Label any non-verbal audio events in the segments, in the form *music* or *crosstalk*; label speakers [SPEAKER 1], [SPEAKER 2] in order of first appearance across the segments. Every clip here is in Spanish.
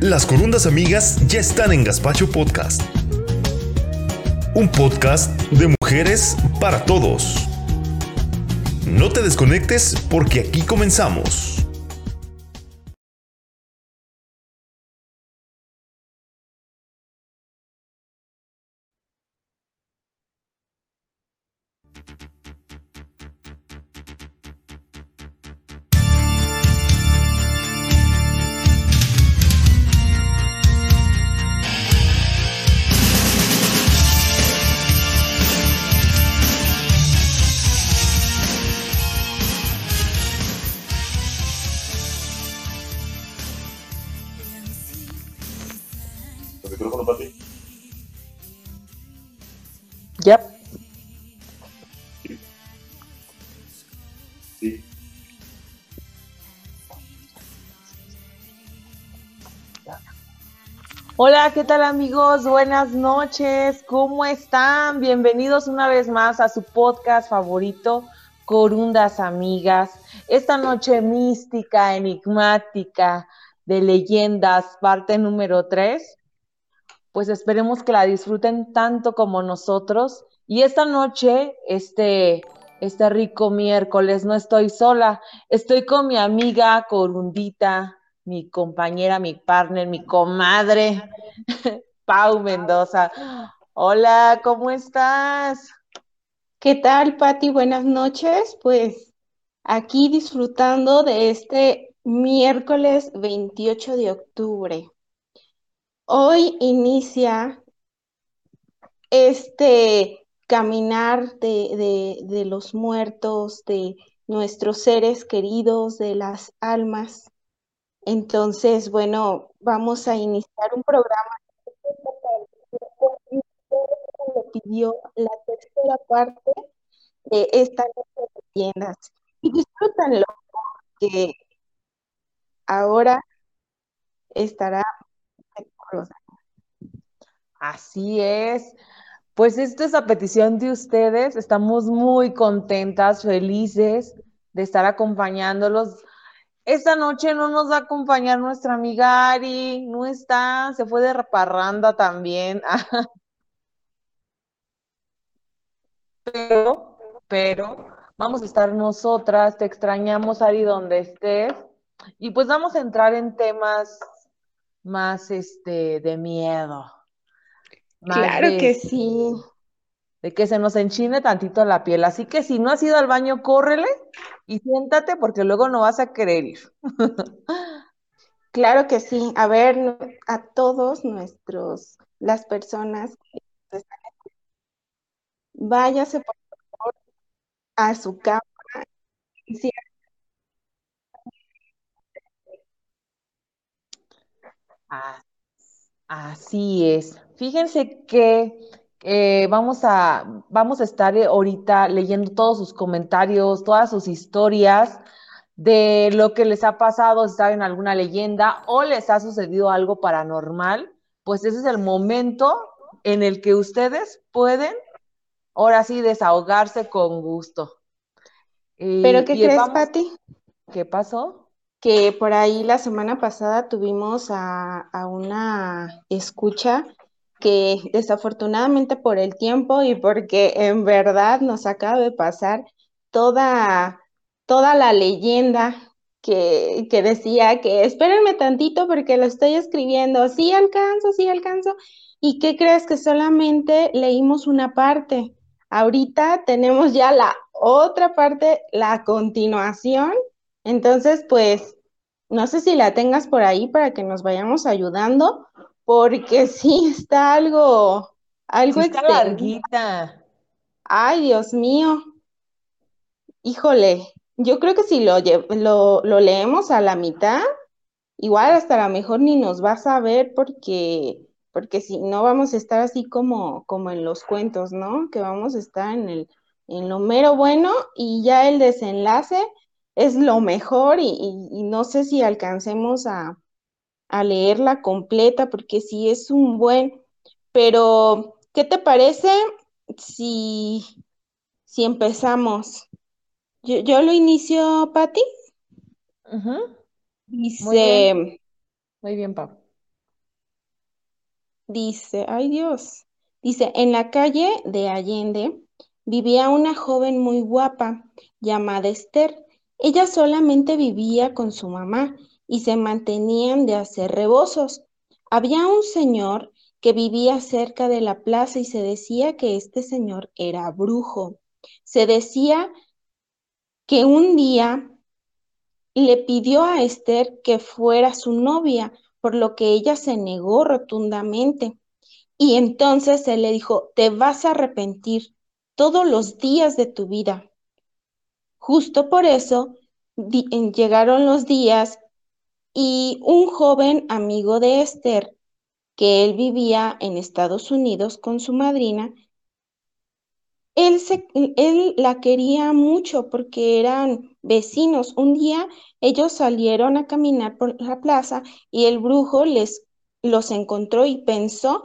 [SPEAKER 1] Las corundas amigas ya están en Gaspacho Podcast. Un podcast de mujeres para todos. No te desconectes porque aquí comenzamos.
[SPEAKER 2] Hola, ¿qué tal amigos? Buenas noches, ¿cómo están? Bienvenidos una vez más a su podcast favorito, Corundas Amigas. Esta noche mística, enigmática, de leyendas, parte número 3. Pues esperemos que la disfruten tanto como nosotros. Y esta noche, este, este rico miércoles, no estoy sola, estoy con mi amiga Corundita, mi compañera, mi partner, mi comadre, *laughs* Pau Mendoza. Hola, ¿cómo estás?
[SPEAKER 3] ¿Qué tal, Patti? Buenas noches. Pues aquí disfrutando de este miércoles 28 de octubre. Hoy inicia este caminar de, de, de los muertos, de nuestros seres queridos, de las almas. Entonces, bueno, vamos a iniciar un programa que pidió la tercera parte de esta noche de leyendas. Y disfrútanlo, que ahora estará
[SPEAKER 2] Así es. Pues esto es a petición de ustedes. Estamos muy contentas, felices de estar acompañándolos. Esta noche no nos va a acompañar nuestra amiga Ari, no está, se fue de parranda también. *laughs* Pero, pero, vamos a estar nosotras, te extrañamos Ari donde estés. Y pues vamos a entrar en temas más este de miedo. Más
[SPEAKER 3] Claro
[SPEAKER 2] de,
[SPEAKER 3] que sí.
[SPEAKER 2] De que se nos enchine tantito la piel. Así que si no has ido al baño, córrele y siéntate porque luego no vas a querer ir. *laughs*
[SPEAKER 3] Claro que sí. A ver, a todos nuestros, las personas que nos están váyase por favor a su si
[SPEAKER 2] Ah, Así es. Fíjense que eh, vamos a, vamos a estar eh, ahorita leyendo todos sus comentarios, todas sus historias de lo que les ha pasado, si saben alguna leyenda o les ha sucedido algo paranormal, pues ese es el momento en el que ustedes pueden ahora sí desahogarse con gusto. Y,
[SPEAKER 3] ¿Pero qué crees,
[SPEAKER 2] vamos-
[SPEAKER 3] Pati?
[SPEAKER 2] ¿Qué pasó?
[SPEAKER 3] Que por ahí la semana pasada tuvimos a, a una escucha que desafortunadamente por el tiempo y porque en verdad nos acaba de pasar toda, toda la leyenda que, que decía que espérenme tantito porque lo estoy escribiendo, sí alcanzo, sí alcanzo. ¿Y qué crees que solamente leímos una parte? Ahorita tenemos ya la otra parte, la continuación. Entonces, pues, no sé si la tengas por ahí para que nos vayamos ayudando, porque sí está algo, algo
[SPEAKER 2] Sí está larguita.
[SPEAKER 3] Ay, Dios mío. Híjole, yo creo que si lo, lle- lo, lo leemos a la mitad, igual hasta a lo mejor ni nos vas a ver porque, porque si no vamos a estar así como, como en los cuentos, ¿no? Que vamos a estar en el, en lo mero bueno y ya el desenlace es lo mejor y, y- y no sé si alcancemos a, a leerla completa porque sí es un buen, pero ¿qué te parece si, si empezamos? Yo, lo inicio, Patti.
[SPEAKER 2] Dice, muy bien, Pau.
[SPEAKER 3] Dice, ay Dios, dice, en la calle de Allende vivía una joven muy guapa llamada Esther. Ella solamente vivía con su mamá y se mantenían de hacer rebozos. Había un señor que vivía cerca de la plaza y se decía que este señor era brujo. Se decía que un día le pidió a Esther que fuera su novia, por lo que ella se negó rotundamente. Y entonces él le dijo, te vas a arrepentir todos los días de tu vida. Justo por eso llegaron los días y un joven amigo de Esther, que él vivía en Estados Unidos con su madrina, él, se, él la quería mucho porque eran vecinos. Un día ellos salieron a caminar por la plaza y el brujo les los encontró y pensó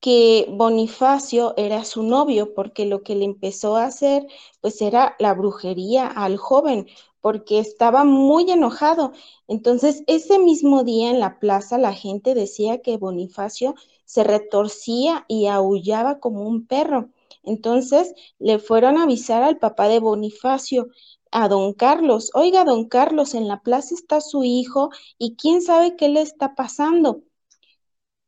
[SPEAKER 3] que Bonifacio era su novio, porque lo que le empezó a hacer, pues era la brujería al joven, porque estaba muy enojado. Entonces, ese mismo día en la plaza, la gente decía que Bonifacio se retorcía y aullaba como un perro. Entonces, le fueron a avisar al papá de Bonifacio, a don Carlos, oiga, don Carlos, en la plaza está su hijo y quién sabe qué le está pasando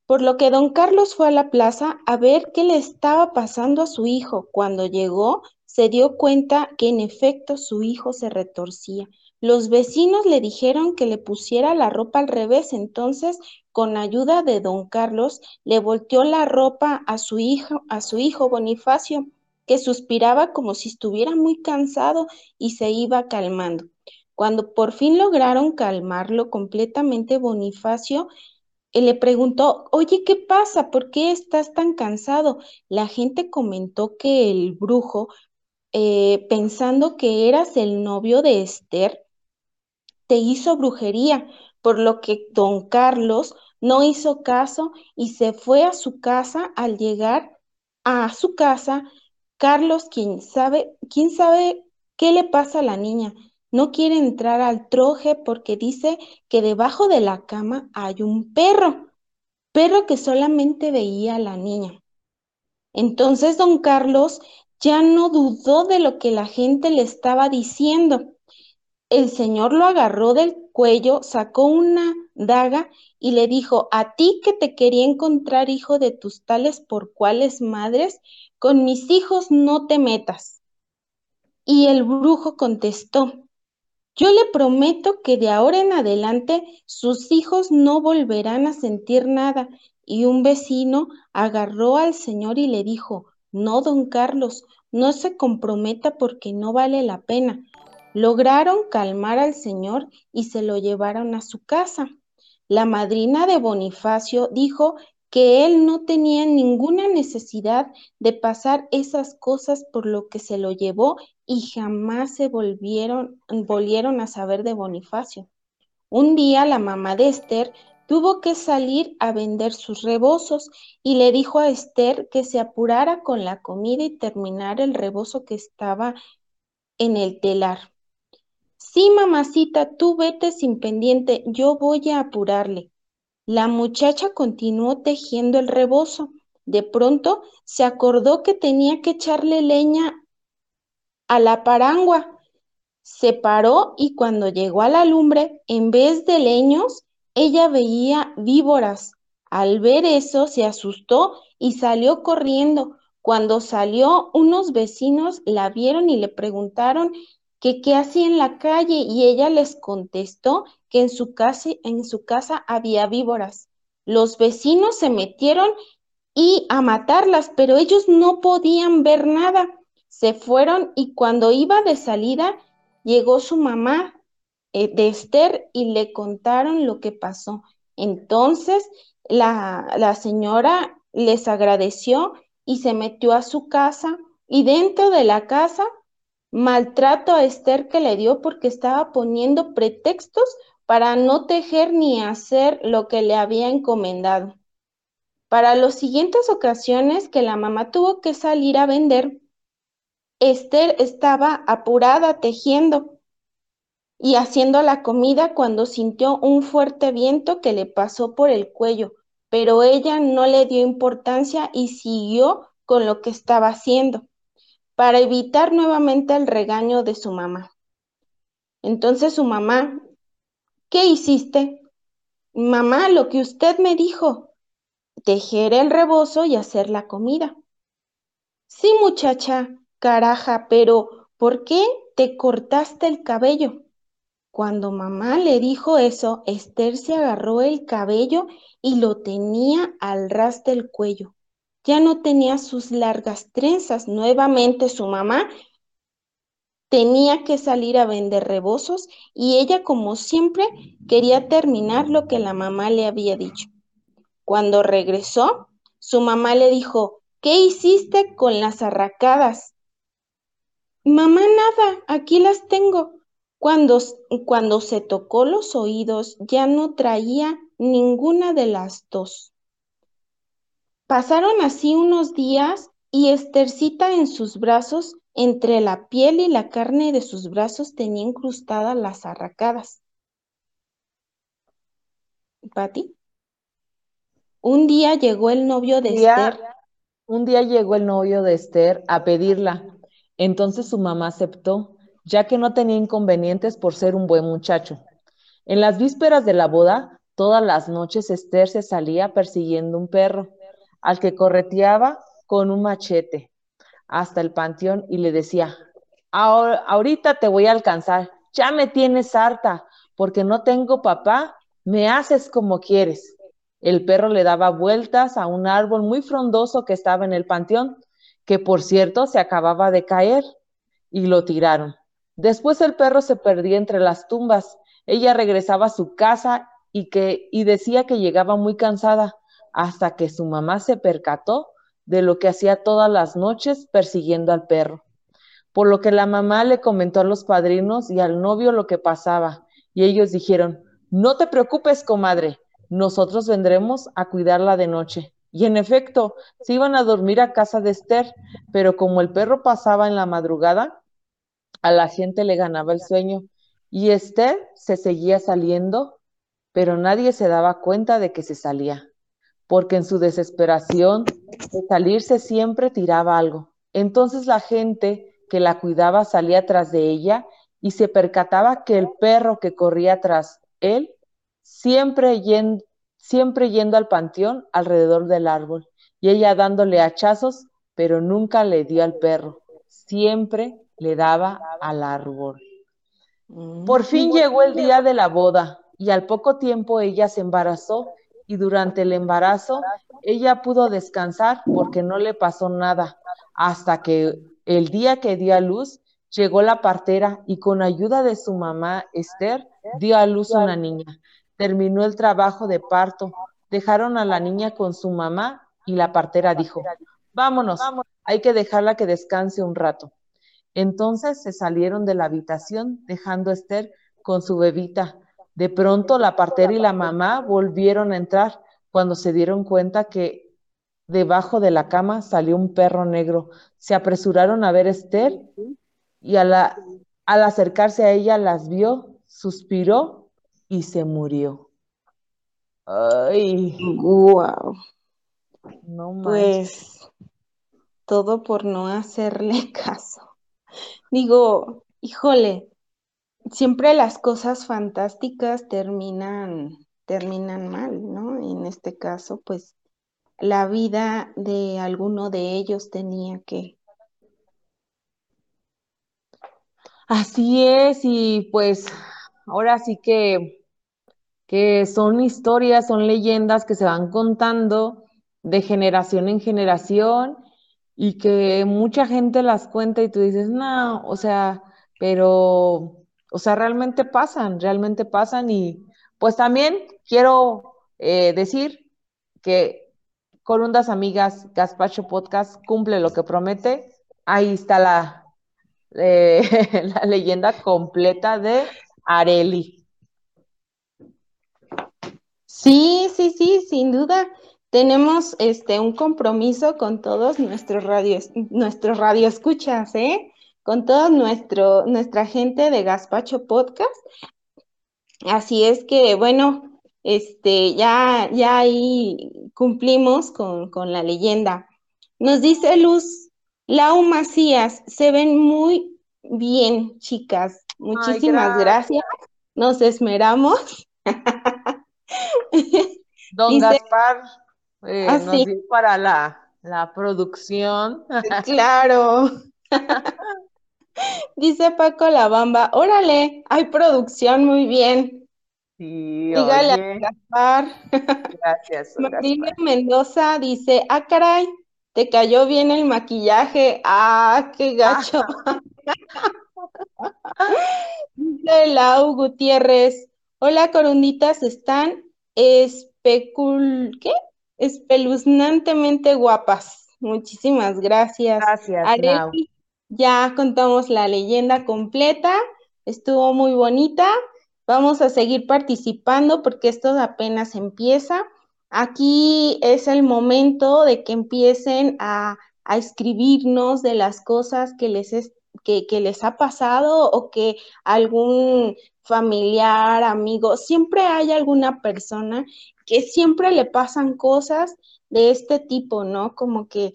[SPEAKER 3] por lo que don Carlos fue a la plaza a ver qué le estaba pasando a su hijo. Cuando llegó, se dio cuenta que en efecto su hijo se retorcía. Los vecinos le dijeron que le pusiera la ropa al revés, entonces, con ayuda de don Carlos, le volteó la ropa a su hijo, a su hijo Bonifacio, que suspiraba como si estuviera muy cansado y se iba calmando. Cuando por fin lograron calmarlo completamente, Bonifacio él le preguntó, oye, ¿qué pasa? ¿Por qué estás tan cansado? La gente comentó que el brujo, eh, pensando que eras el novio de Esther, te hizo brujería, por lo que don Carlos no hizo caso y se fue a su casa. Al llegar a su casa, Carlos, quién sabe, quién sabe qué le pasa a la niña, no quiere entrar al troje porque dice que debajo de la cama hay un perro, perro que solamente veía a la niña. Entonces don Carlos ya no dudó de lo que la gente le estaba diciendo. El señor lo agarró del cuello, sacó una daga y le dijo, a ti que te quería encontrar hijo de tus tales por cuales madres, con mis hijos no te metas. Y el brujo contestó, yo le prometo que de ahora en adelante sus hijos no volverán a sentir nada. Y un vecino agarró al señor y le dijo, no, don Carlos, no se comprometa porque no vale la pena. Lograron calmar al señor y se lo llevaron a su casa. La madrina de Bonifacio dijo que él no tenía ninguna necesidad de pasar esas cosas por lo que se lo llevó y jamás se volvieron, volvieron a saber de Bonifacio. Un día la mamá de Esther tuvo que salir a vender sus rebozos y le dijo a Esther que se apurara con la comida y terminar el rebozo que estaba en el telar. Sí, mamacita, tú vete sin pendiente, yo voy a apurarle. La muchacha continuó tejiendo el rebozo. De pronto se acordó que tenía que echarle leña a la parangua. Se paró y cuando llegó a la lumbre, en vez de leños, ella veía víboras. Al ver eso, se asustó y salió corriendo. Cuando salió, unos vecinos la vieron y le preguntaron qué hacía en la calle y ella les contestó que en su casa, en su casa había víboras. Los vecinos se metieron y a matarlas, pero ellos no podían ver nada. Se fueron y cuando iba de salida, llegó su mamá eh, de Esther y le contaron lo que pasó. Entonces la, la señora les agradeció y se metió a su casa y dentro de la casa maltrato a Esther que le dio porque estaba poniendo pretextos para no tejer ni hacer lo que le había encomendado. Para las siguientes ocasiones que la mamá tuvo que salir a vender, Esther estaba apurada tejiendo y haciendo la comida cuando sintió un fuerte viento que le pasó por el cuello, pero ella no le dio importancia y siguió con lo que estaba haciendo, para evitar nuevamente el regaño de su mamá. Entonces su mamá, ¿qué hiciste? Mamá, lo que usted me dijo, tejer el rebozo y hacer la comida. Sí, muchacha, caraja, pero ¿por qué te cortaste el cabello? Cuando mamá le dijo eso, Esther se agarró el cabello y lo tenía al ras del cuello. Ya no tenía sus largas trenzas. Nuevamente su mamá tenía que salir a vender rebozos y ella, como siempre, quería terminar lo que la mamá le había dicho. Cuando regresó, su mamá le dijo, ¿qué hiciste con las arracadas? Mamá, nada, aquí las tengo. Cuando, cuando se tocó los oídos ya no traía ninguna de las dos. Pasaron así unos días y Estercita en sus brazos, entre la piel y la carne de sus brazos, tenía incrustadas las arracadas. ¿Pati? Un día llegó el novio de Esther.
[SPEAKER 2] Un día llegó el novio de Esther a pedirla. Entonces su mamá aceptó ya que no tenía inconvenientes por ser un buen muchacho. En las vísperas de la boda, todas las noches Esther se salía persiguiendo un perro, al que correteaba con un machete hasta el panteón y le decía, ahorita te voy a alcanzar, ya me tienes harta, porque no tengo papá, me haces como quieres. El perro le daba vueltas a un árbol muy frondoso que estaba en el panteón, que por cierto se acababa de caer, y lo tiraron. Después el perro se perdía entre las tumbas. Ella regresaba a su casa y, que, y decía que llegaba muy cansada, hasta que su mamá se percató de lo que hacía todas las noches persiguiendo al perro. Por lo que la mamá le comentó a los padrinos y al novio lo que pasaba, y ellos dijeron, no te preocupes, comadre, nosotros vendremos a cuidarla de noche. Y en efecto, se iban a dormir a casa de Esther, pero como el perro pasaba en la madrugada, a la gente le ganaba el sueño y Esther se seguía saliendo, pero nadie se daba cuenta de que se salía, porque en su desesperación de salirse siempre tiraba algo. Entonces la gente que la cuidaba salía tras de ella y se percataba que el perro que corría tras él siempre yendo, siempre yendo al panteón alrededor del árbol y ella dándole hachazos, pero nunca le dio al perro, siempre le daba al árbol. Mm. Por fin llegó el día de la boda y al poco tiempo ella se embarazó y durante el embarazo ella pudo descansar porque no le pasó nada hasta que el día que dio a luz llegó la partera y con ayuda de su mamá Esther dio a luz una niña. Terminó el trabajo de parto, dejaron a la niña con su mamá y la partera dijo, vámonos, hay que dejarla que descanse un rato. Entonces se salieron de la habitación dejando a Esther con su bebita. De pronto la partera y la mamá volvieron a entrar cuando se dieron cuenta que debajo de la cama salió un perro negro. Se apresuraron a ver a Esther y al acercarse a ella las vio, suspiró y se murió.
[SPEAKER 3] Ay. Wow. No Pues todo por no hacerle *laughs* caso. Digo, híjole, siempre las cosas fantásticas terminan, terminan mal, ¿no? En este caso, pues la vida de alguno de ellos tenía que.
[SPEAKER 2] Así es, y pues ahora sí que, que son historias, son leyendas que se van contando de generación en generación y que mucha gente las cuenta y tú dices, no, o sea, pero, o sea, realmente pasan, realmente pasan y pues también quiero eh, decir que Corundas Amigas Gaspacho Podcast cumple lo que promete. Ahí está la, eh, *laughs* la leyenda completa de Areli.
[SPEAKER 3] Sí, sí, sí, sin duda. Tenemos este un compromiso con todos nuestros radios, nuestros radioescuchas, ¿eh? Con toda nuestro, nuestra gente de Gaspacho Podcast. Así es que, bueno, este, ya, ya ahí cumplimos con, con la leyenda. Nos dice Luz, Lau Macías, se ven muy bien, chicas. Muchísimas gracias. Nos esmeramos. *laughs*
[SPEAKER 2] Don Gaspar eh, ah, nos dio para la, la producción. *laughs*
[SPEAKER 3] Claro. *laughs* Dice Paco La Bamba, órale, hay producción, muy bien.
[SPEAKER 2] Sí,
[SPEAKER 3] Dígale a Gaspar. *laughs*
[SPEAKER 2] Gracias.
[SPEAKER 3] Marina Mendoza dice, ah, caray, te cayó bien el maquillaje. Ah, qué gacho. dice Lau Gutiérrez, hola corunditas, están especul... ¿qué? Espeluznantemente guapas. Muchísimas gracias.
[SPEAKER 2] Gracias,
[SPEAKER 3] Ya contamos la leyenda completa, estuvo muy bonita. Vamos a seguir participando porque esto apenas empieza. Aquí es el momento de que empiecen a, escribirnos de las cosas que les, que, que les ha pasado o que algún familiar, amigo, siempre hay alguna persona que siempre le pasan cosas de este tipo, ¿no? Como que,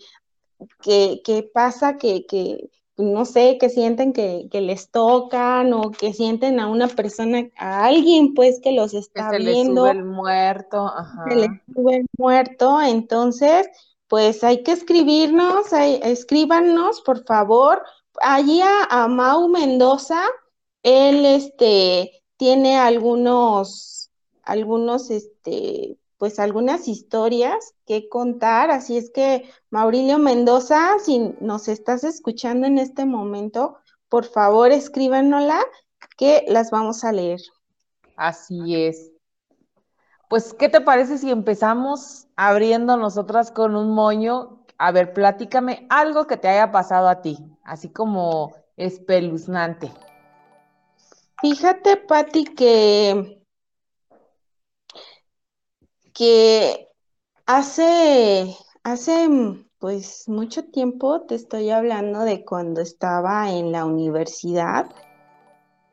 [SPEAKER 3] que, pasa que, que, no sé, que sienten que, les tocan o que sienten a una persona, a alguien pues que los está
[SPEAKER 2] que
[SPEAKER 3] se viendo.
[SPEAKER 2] Le sube el muerto, ajá.
[SPEAKER 3] Se le sube el muerto, entonces, pues hay que escribirnos, escríbanos, por favor. Allí a, Mau Mendoza, él este, tiene algunos, algunos, este, pues algunas historias que contar. Así es que, Maurilio Mendoza, si nos estás escuchando en este momento, por favor escríbanosla que las vamos a leer.
[SPEAKER 2] Así es. Pues, ¿qué te parece si empezamos abriendo nosotras con un moño? A ver, platícame algo que te haya pasado a ti, así como espeluznante.
[SPEAKER 3] Fíjate, Patti, que, que hace, hace pues mucho tiempo te estoy hablando de cuando estaba en la universidad.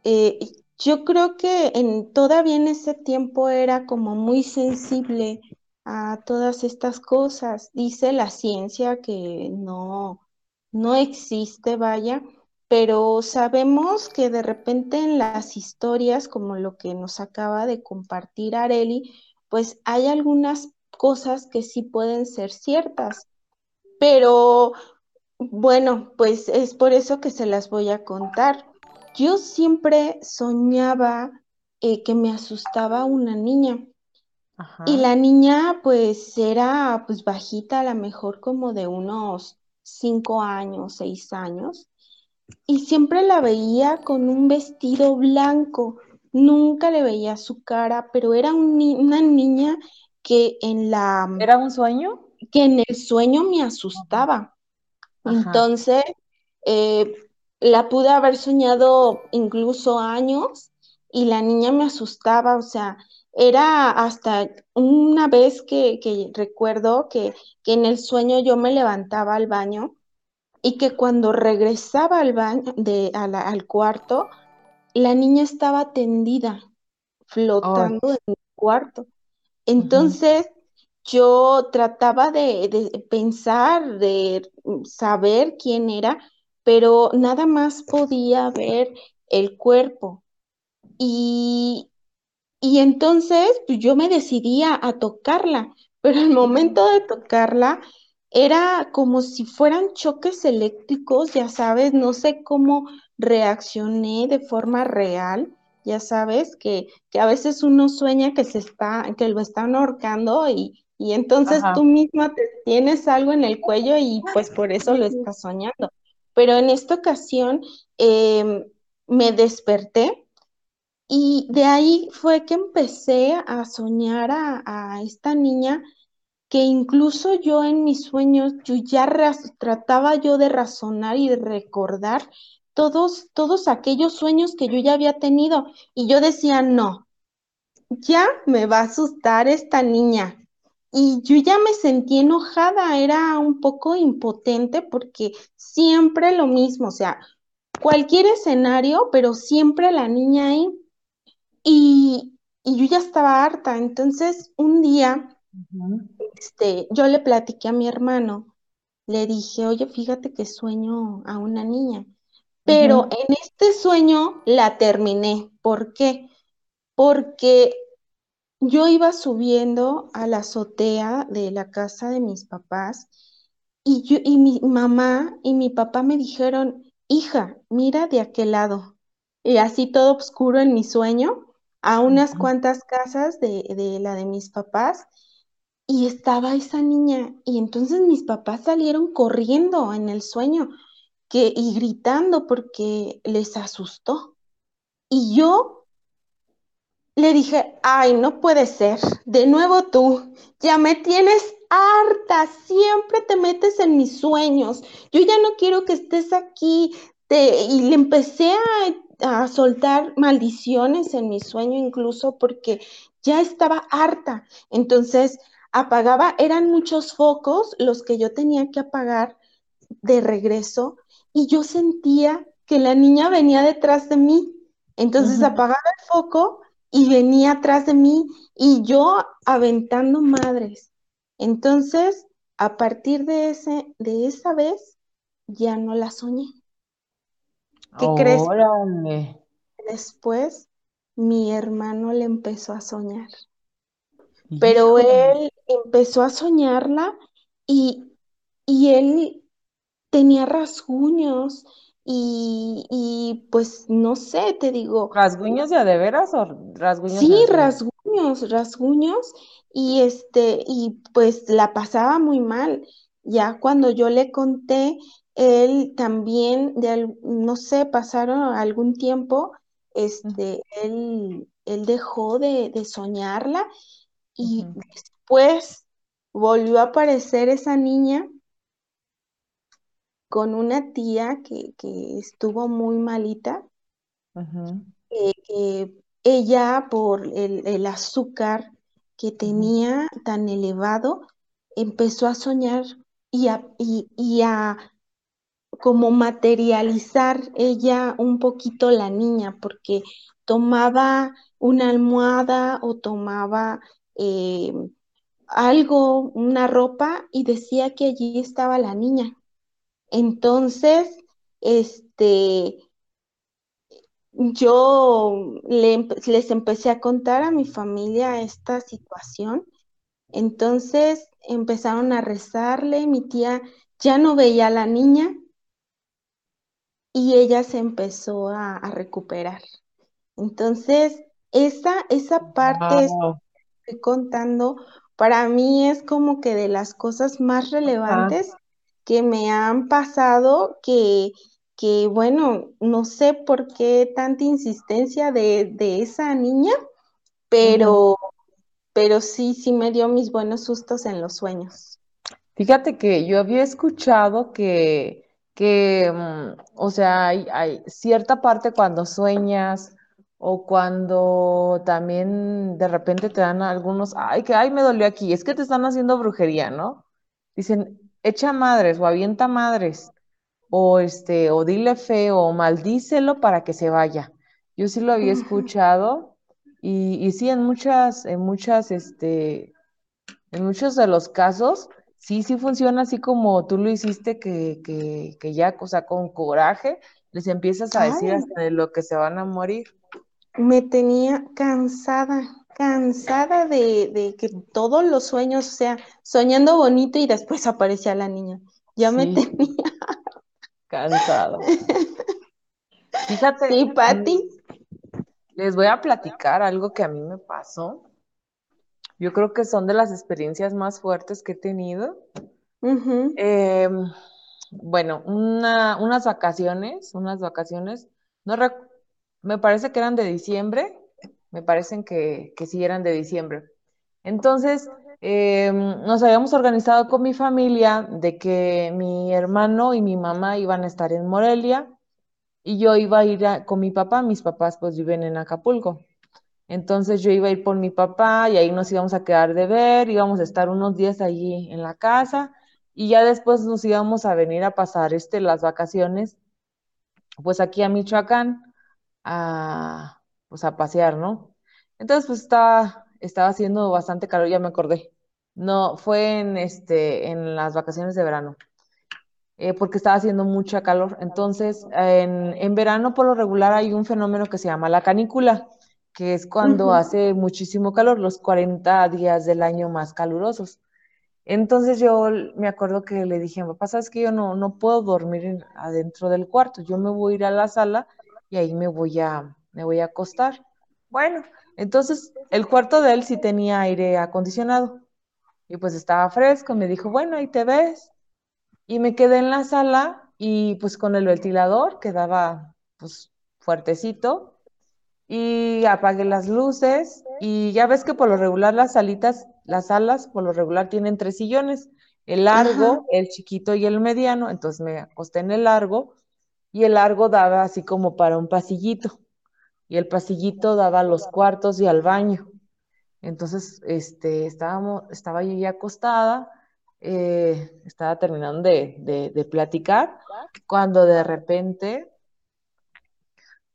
[SPEAKER 3] Eh, yo creo que en, todavía en ese tiempo era como muy sensible a todas estas cosas. Dice la ciencia que no, no existe, vaya, pero sabemos que de repente en las historias, como lo que nos acaba de compartir Areli, pues hay algunas cosas que sí pueden ser ciertas, pero bueno, pues es por eso que se las voy a contar. Yo siempre soñaba eh, que me asustaba una niña. Y la niña pues era pues bajita, a lo mejor como de unos cinco años, seis años y siempre la veía con un vestido blanco. Nunca le veía su cara, pero era una niña que en la...
[SPEAKER 2] ¿Era un sueño?
[SPEAKER 3] Que en el sueño me asustaba. Entonces, eh, la pude haber soñado incluso años y la niña me asustaba, o sea, era hasta una vez que, recuerdo que, que en el sueño yo me levantaba al baño y que cuando regresaba al, baño, de, al cuarto, la niña estaba tendida, flotando en el cuarto. Entonces, yo trataba de, pensar, de saber quién era, pero nada más podía ver el cuerpo. Y, y entonces pues, yo me decidía a tocarla, pero al momento de tocarla, era como si fueran choques eléctricos, ya sabes, no sé cómo reaccioné de forma real, ya sabes, que, que a veces uno sueña que se está, que lo están ahorcando y, y entonces tú misma te tienes algo en el cuello y pues por eso lo estás soñando. Pero en esta ocasión em, me desperté y de ahí fue que empecé a soñar a, a esta niña que incluso yo en mis sueños, yo ya trataba yo de razonar y recordar todos, todos aquellos sueños que yo ya había tenido. Y yo decía, no, ya me va a asustar esta niña. Y yo ya me sentí enojada, era un poco impotente porque siempre lo mismo, o sea, cualquier escenario, pero siempre la niña ahí. Y, y yo ya estaba harta. Entonces, un día, este, yo le platiqué a mi hermano, le dije, oye, fíjate que sueño a una niña. Pero en este sueño la terminé. ¿Por qué? Porque yo iba subiendo a la azotea de la casa de mis papás y, yo, y mi mamá y mi papá me dijeron, hija, mira de aquel lado. Y así todo oscuro en mi sueño, a unas cuantas casas de, de la de mis papás, y estaba esa niña. Y entonces mis papás salieron corriendo en el sueño que, y gritando porque les asustó. Y yo le dije, ay, no puede ser, de nuevo tú, ya me tienes harta, siempre te metes en mis sueños, yo ya no quiero que estés aquí. Y le empecé a, a soltar maldiciones en mi sueño incluso porque ya estaba harta. Entonces apagaba, eran muchos focos los que yo tenía que apagar de regreso y yo sentía que la niña venía detrás de mí. Entonces apagaba el foco y venía atrás de mí y yo aventando madres. Entonces, a partir de, ese, de esa vez, ya no la soñé. ¿Qué crees? Después, mi hermano le empezó a soñar. Pero él empezó a soñarla y, y él tenía rasguños y, pues no sé, te digo.
[SPEAKER 2] ¿Rasguños de, de veras o rasguños?
[SPEAKER 3] Sí, rasguños, rasguños. Y este, y pues la pasaba muy mal. Ya cuando yo le conté, él también, de, no sé, pasaron algún tiempo, este, él, él dejó de, soñarla y después volvió a aparecer esa niña con una tía que, estuvo muy malita, que ella por el, azúcar que tenía tan elevado, empezó a soñar y a, y, a como materializar ella un poquito la niña, porque tomaba una almohada o tomaba eh, algo, una ropa, y decía que allí estaba la niña. Entonces, este, yo les empecé a contar a mi familia esta situación. Entonces empezaron a rezarle, mi tía ya no veía a la niña y ella se empezó a, recuperar. Entonces, esa, esa parte estoy contando, para mí es como que de las cosas más relevantes que me han pasado que, que, bueno, no sé por qué tanta insistencia de, esa niña, pero, pero sí, sí me dio mis buenos sustos en los sueños.
[SPEAKER 2] Fíjate que yo había escuchado que, que mm, o sea, hay, hay, cierta parte cuando sueñas o cuando también de repente te dan algunos, ay, que, ay, me dolió aquí, es que te están haciendo brujería, ¿no? Dicen, echa madres o avienta madres o este o dile feo o maldícelo para que se vaya. Yo sí lo había *laughs* escuchado y, y sí en muchas en muchas este en muchos de los casos sí sí funciona así como tú lo hiciste que, que, que ya o sea con coraje les empiezas a decir hasta de lo que se van a morir.
[SPEAKER 3] Me tenía cansada cansada de, que todos los sueños, o sea, soñando bonito y después aparecía la niña. Ya me tenía. *laughs*
[SPEAKER 2] Cansado. Fíjate.
[SPEAKER 3] Sí, Pati.
[SPEAKER 2] Les voy a platicar algo que a mí me pasó. Yo creo que son de las experiencias más fuertes que he tenido. Em, bueno, unas vacaciones, unas vacaciones, no me parece que eran de diciembre, me parecen que, que sí eran de diciembre. Entonces, em, nos habíamos organizado con mi familia de que mi hermano y mi mamá iban a estar en Morelia y yo iba a ir con mi papá, mis papás pues viven en Acapulco. Entonces yo iba a ir por mi papá y ahí nos íbamos a quedar de ver, íbamos a estar unos días allí en la casa y ya después nos íbamos a venir a pasar este, las vacaciones, pues aquí a Michoacán, a, pues a pasear, ¿no? Entonces pues estaba, estaba haciendo bastante calor, ya me acordé. No, fue en, este, en las vacaciones de verano. Eh, porque estaba haciendo mucha calor. Entonces, en, en, verano por lo regular hay un fenómeno que se llama la canícula, que es cuando uh -huh. hace muchísimo calor, los 40 días del año más calurosos. Entonces yo me acuerdo que le dije, papá, sabes que yo no, no puedo dormir en, adentro del cuarto, yo me voy a ir a la sala y ahí me voy a, me voy a acostar. Bueno, entonces el cuarto de él sí tenía aire acondicionado y pues estaba fresco, me dijo, bueno, ahí te ves. Y me quedé en la sala y pues con el ventilador quedaba pues fuertecito y apagué las luces y ya ves que por lo regular las salitas, las salas por lo regular tienen tres sillones, el largo, Ajá. el chiquito y el mediano, entonces me acosté en el largo y el largo daba así como para un pasillito y el pasillito daba a los cuartos y al baño. Entonces, este, estábamos, estaba yo ya acostada, eh, estaba terminando de, de, platicar, cuando de repente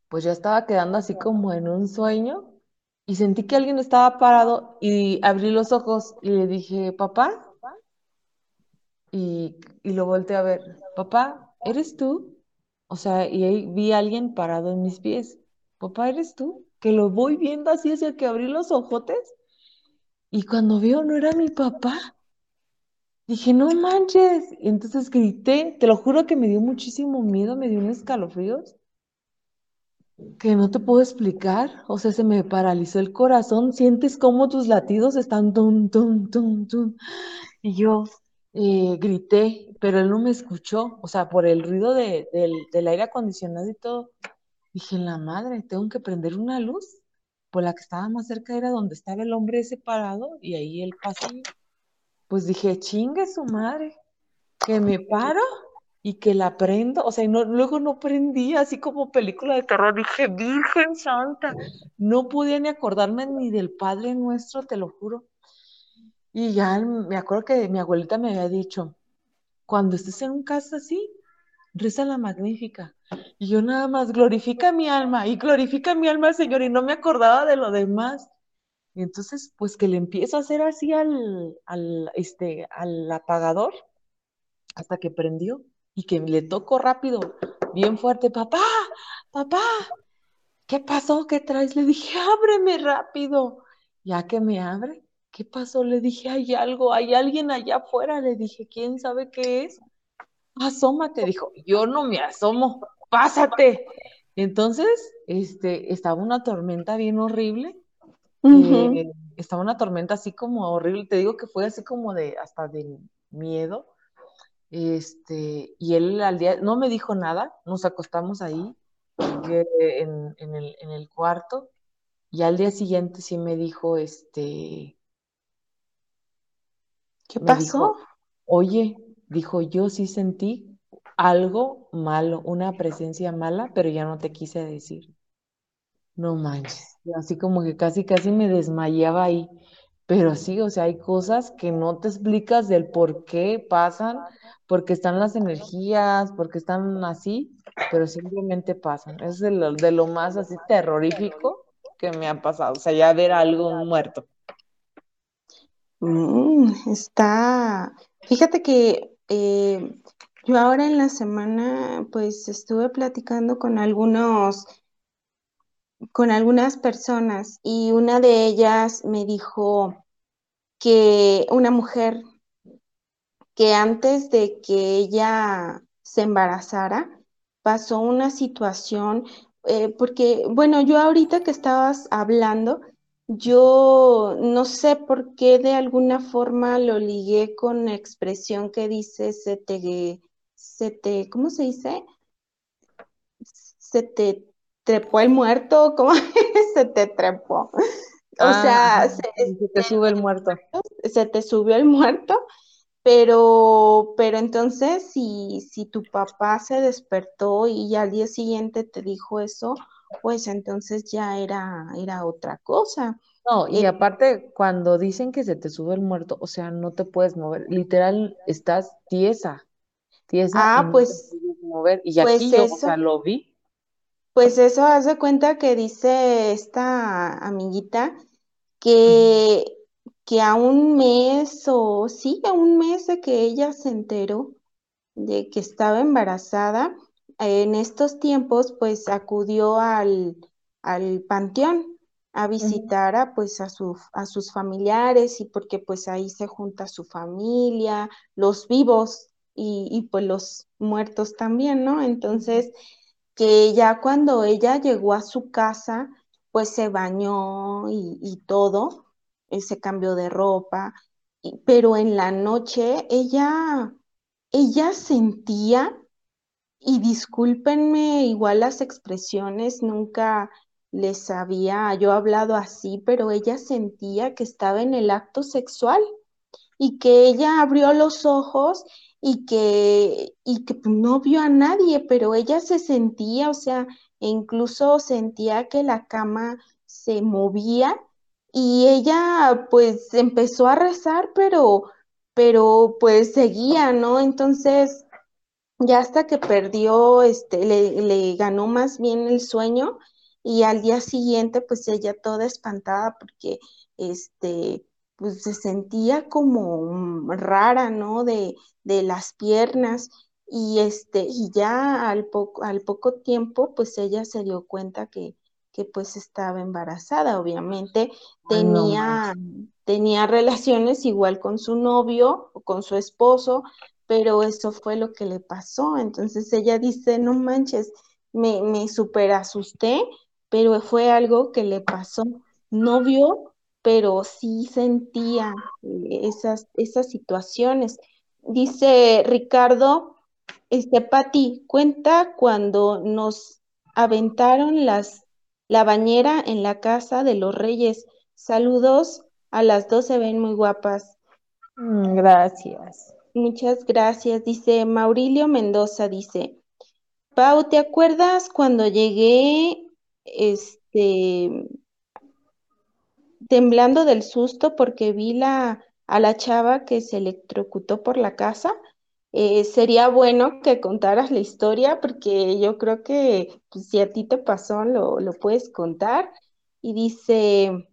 [SPEAKER 2] pues ya estaba quedando así como en un sueño y sentí que alguien estaba parado y abrí los ojos y le dije, papá, y, y lo volteé a ver, papá, ¿eres tú? O sea, y ahí vi a alguien parado en mis pies, papá, ¿eres tú? Que lo voy viendo así hacia que abrí los ojotes y cuando veo no era mi papá. Dije, no manches. Y entonces grité, te lo juro que me dio muchísimo miedo, me dio un escalofríos que no te puedo explicar, o sea, se me paralizó el corazón, sientes como tus latidos están tum, tum, tum, tum, y yo eh, grité, pero él no me escuchó, o sea, por el ruido de, del, del aire acondicionado y todo, dije, la madre, tengo que prender una luz, por la que estaba más cerca era donde estaba el hombre ese parado, y ahí el pasillo, pues dije, chingue su madre, que me paro, y que la prendo, o sea, y no, luego no prendí, así como película de terror, dije, Virgen Santa, no podía ni acordarme ni del Padre Nuestro, te lo juro. Y ya me acuerdo que mi abuelita me había dicho, cuando estés en un caso así, reza la magnífica. Y yo nada más, glorifica mi alma, y glorifica mi alma, Señor, y no me acordaba de lo demás. Y entonces, pues que le empiezo a hacer así al, al, este, al apagador, hasta que prendió y que le toco rápido, bien fuerte, papá, papá, ¿qué pasó? ¿Qué traes? Le dije, ábreme rápido. Ya que me abre, ¿qué pasó? Le dije, hay algo, hay alguien allá afuera. Le dije, ¿quién sabe qué es? Asómate, dijo, yo no me asomo, pásate. Entonces, este, estaba una tormenta bien horrible. Uh -huh. eh, estaba una tormenta así como horrible. Te digo que fue así como de, hasta de miedo este, y él al día, no me dijo nada, nos acostamos ahí en, en, el, en el cuarto, y al día siguiente sí me dijo, este,
[SPEAKER 3] ¿qué pasó?
[SPEAKER 2] Dijo, Oye, dijo, yo sí sentí algo malo, una presencia mala, pero ya no te quise decir. No manches, así como que casi, casi me desmayaba ahí. Pero sí, o sea, hay cosas que no te explicas del por qué pasan, porque están las energías, porque están así, pero simplemente pasan. Es de lo, de lo más así terrorífico que me ha pasado, o sea, ya ver algo muerto.
[SPEAKER 3] Mm, está, fíjate que eh, yo ahora en la semana pues estuve platicando con algunos con algunas personas y una de ellas me dijo que una mujer que antes de que ella se embarazara pasó una situación, eh, porque bueno, yo ahorita que estabas hablando, yo no sé por qué de alguna forma lo ligué con la expresión que dice se te, se te, ¿cómo se dice? Se te trepó el muerto, ¿cómo *laughs* se te trepó? O
[SPEAKER 2] Ah,
[SPEAKER 3] sea,
[SPEAKER 2] ajá,
[SPEAKER 3] se,
[SPEAKER 2] se te sube el muerto.
[SPEAKER 3] se te subió el muerto, pero, pero entonces si, si tu papá se despertó y al día siguiente te dijo eso, pues entonces ya era, era otra cosa.
[SPEAKER 2] No, y
[SPEAKER 3] Eh,
[SPEAKER 2] aparte, cuando dicen que se te sube el muerto, o sea, no te puedes mover. Literal, estás tiesa, tiesa
[SPEAKER 3] ah,
[SPEAKER 2] no te
[SPEAKER 3] pues,
[SPEAKER 2] puedes mover. Y aquí
[SPEAKER 3] pues
[SPEAKER 2] yo, o sea,
[SPEAKER 3] eso.
[SPEAKER 2] lo vi.
[SPEAKER 3] Pues eso hace cuenta que dice esta amiguita que, que a un mes o sí, a un mes de que ella se enteró de que estaba embarazada, en estos tiempos pues acudió al, al panteón a visitar a, pues a, su, a sus familiares y porque pues ahí se junta su familia, los vivos y, y pues los muertos también, ¿no? Entonces que ya cuando ella llegó a su casa, pues se bañó y, y todo, eh, se cambió de ropa, y- pero en la noche ella, ella sentía, y discúlpenme igual las expresiones, nunca les había yo hablado así, pero ella sentía que estaba en el acto sexual y que ella abrió los ojos y que, y que pues, no vio a nadie, pero ella se sentía, o sea, e incluso sentía que la cama se movía y ella pues empezó a rezar, pero, pero pues seguía, ¿no? Entonces ya hasta que perdió, este, le, le ganó más bien el sueño y al día siguiente, pues ella toda espantada porque, este, pues se sentía como mm, rara, ¿no? De, de las piernas y este, y ya al poco, al poco tiempo, pues ella se dio cuenta que, que pues estaba embarazada, obviamente
[SPEAKER 2] no
[SPEAKER 3] tenía, tenía *laughs* relaciones igual con su novio o con su esposo pero eso fue lo que le pasó. Entonces ella dice, no manches, me, me super asusté, pero fue algo que le pasó. No vio, pero sí sentía eh, esas, esas situaciones. Dice Ricardo, este, Pati, cuenta cuando nos aventaron las, la bañera en la casa de los reyes. Saludos, a las dos se ven muy guapas.
[SPEAKER 2] Mm, gracias.
[SPEAKER 3] Muchas gracias. Dice Maurilio Mendoza, dice, Pau, ¿te acuerdas cuando llegué, este, temblando del susto porque vi la, a la chava que se electrocutó por la casa? Eh, sería bueno que contaras la historia porque yo creo que pues, si a ti te pasó, lo, lo puedes contar. Y dice,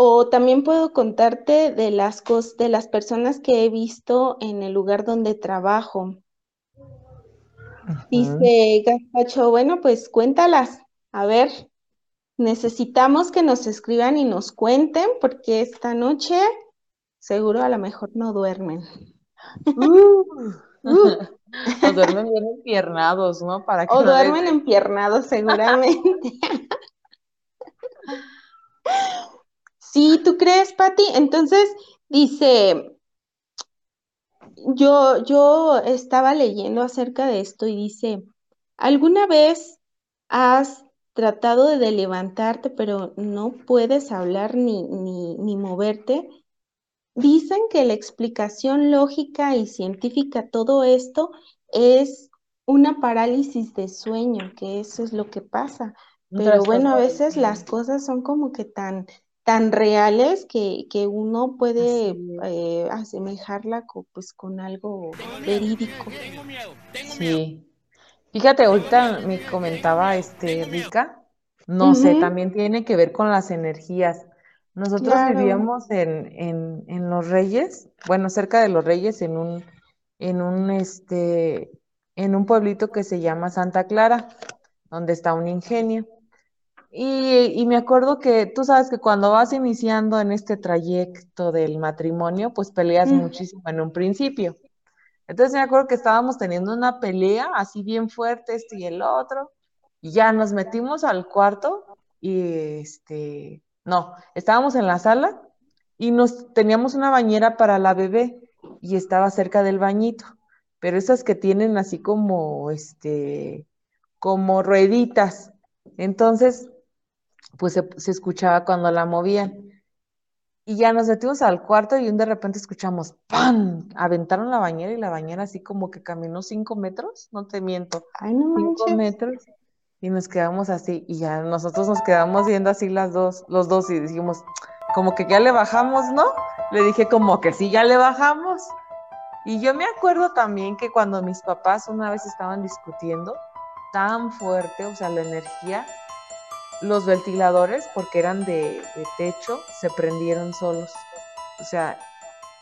[SPEAKER 3] o también puedo contarte de las cos- de las personas que he visto en el lugar donde trabajo. Dice Gaspacho, bueno, pues cuéntalas. A ver, necesitamos que nos escriban y nos cuenten porque esta noche seguro a lo mejor no duermen.
[SPEAKER 2] Uh.
[SPEAKER 3] Uh, *laughs*
[SPEAKER 2] O duermen bien empiernados, ¿no? Para que
[SPEAKER 3] o
[SPEAKER 2] no les
[SPEAKER 3] duermen
[SPEAKER 2] dé.
[SPEAKER 3] empiernados seguramente. *laughs* Sí, ¿tú crees, Pati? Entonces, dice, yo, yo estaba leyendo acerca de esto y dice, ¿alguna vez has tratado de levantarte, pero no puedes hablar ni, ni, ni moverte? Dicen que la explicación lógica y científica a todo esto es una parálisis de sueño, que eso es lo que pasa. Pero bueno, a veces las cosas son como que tan, tan reales que, que uno puede eh, asemejarla co- pues, con algo verídico.
[SPEAKER 2] Sí. Fíjate, ahorita me comentaba este Rica, no sé, también tiene que ver con las energías. Nosotros
[SPEAKER 3] claro.
[SPEAKER 2] vivíamos en, en, en Los Reyes, bueno, cerca de Los Reyes, en un, en un este, en un pueblito que se llama Santa Clara, donde está un ingenio. Y, y me acuerdo que tú sabes que cuando vas iniciando en este trayecto del matrimonio, pues peleas
[SPEAKER 3] Mm,
[SPEAKER 2] muchísimo en un principio. Entonces me acuerdo que estábamos teniendo una pelea así bien fuerte, este y el otro, y ya nos metimos al cuarto y este, no, estábamos en la sala y nos teníamos una bañera para la bebé y estaba cerca del bañito, pero esas que tienen así como este, como rueditas. Entonces, pues se, se escuchaba cuando la movían. Y ya nos metimos al cuarto y un de repente escuchamos ¡pam! Aventaron la bañera y la bañera así como que caminó cinco metros, no te miento,
[SPEAKER 3] Ay, no
[SPEAKER 2] cinco
[SPEAKER 3] manches.
[SPEAKER 2] metros. Y nos quedamos así, y ya nosotros nos quedamos viendo así las dos, los dos, y dijimos, como que ya le bajamos, ¿no? Le dije como que sí, ya le bajamos. Y yo me acuerdo también que cuando mis papás una vez estaban discutiendo tan fuerte, o sea, la energía, los ventiladores, porque eran de, de techo, se prendieron solos. O sea,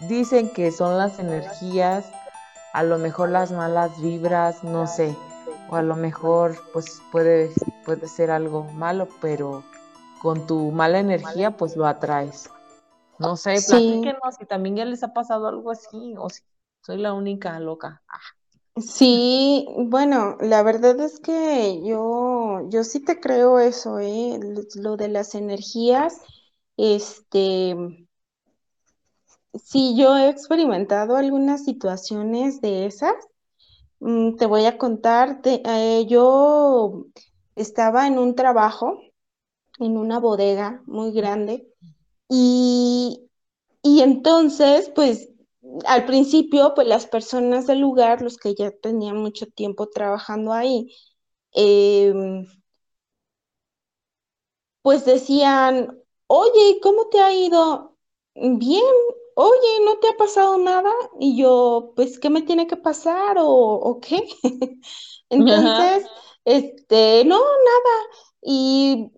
[SPEAKER 2] dicen que son las energías, a lo mejor las malas vibras, no sé, o a lo mejor pues puede, puede ser algo malo, pero con tu mala energía pues lo atraes. No sé,
[SPEAKER 3] Sí.
[SPEAKER 2] platíquenos si también ya les ha pasado algo así o si soy la única loca. Ah,
[SPEAKER 3] Sí, bueno, la verdad es que yo, yo sí te creo eso, ¿eh? Lo de las energías, este, sí, yo he experimentado algunas situaciones de esas. Mm, te voy a contar, te- eh, yo estaba en un trabajo, en una bodega muy grande, y, y entonces, pues, al principio, pues las personas del lugar, los que ya tenían mucho tiempo trabajando ahí, em, pues decían, oye, ¿y cómo te ha ido? Bien, oye, ¿no te ha pasado nada? Y yo, pues, ¿qué me tiene que pasar o, o qué? *laughs*
[SPEAKER 2] Ajá.
[SPEAKER 3] Entonces, este, no, nada. Y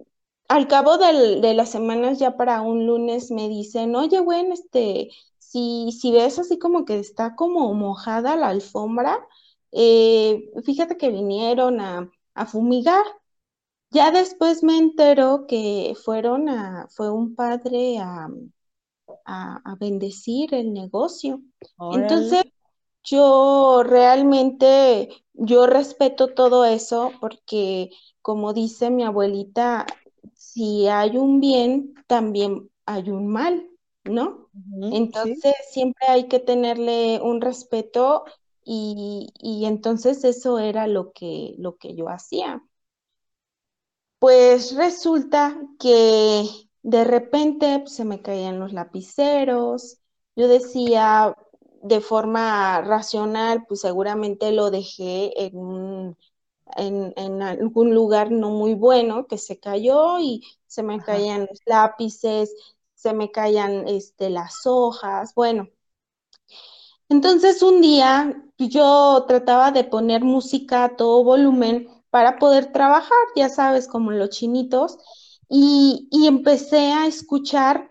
[SPEAKER 3] al cabo del- de las semanas, ya para un lunes, me dicen, oye, bueno, este, si, si ves así como que está como mojada la alfombra, eh, fíjate que vinieron a, a fumigar. Ya después me entero que fueron a, fue un padre a, a, a bendecir el negocio.
[SPEAKER 2] Órale.
[SPEAKER 3] Entonces, yo realmente, yo respeto todo eso porque, como dice mi abuelita, si hay un bien, también hay un mal, ¿no? Entonces, siempre hay que tenerle un respeto y, y entonces eso era lo que, lo que yo hacía. Pues resulta que de repente pues, se me caían los lapiceros. Yo decía de forma racional, pues seguramente lo dejé en un, en, en algún lugar no muy bueno que se cayó y se me
[SPEAKER 2] Ajá.
[SPEAKER 3] caían los lápices, se me caían este, las hojas. Bueno, entonces un día yo trataba de poner música a todo volumen para poder trabajar, ya sabes, como los chinitos, y, y empecé a escuchar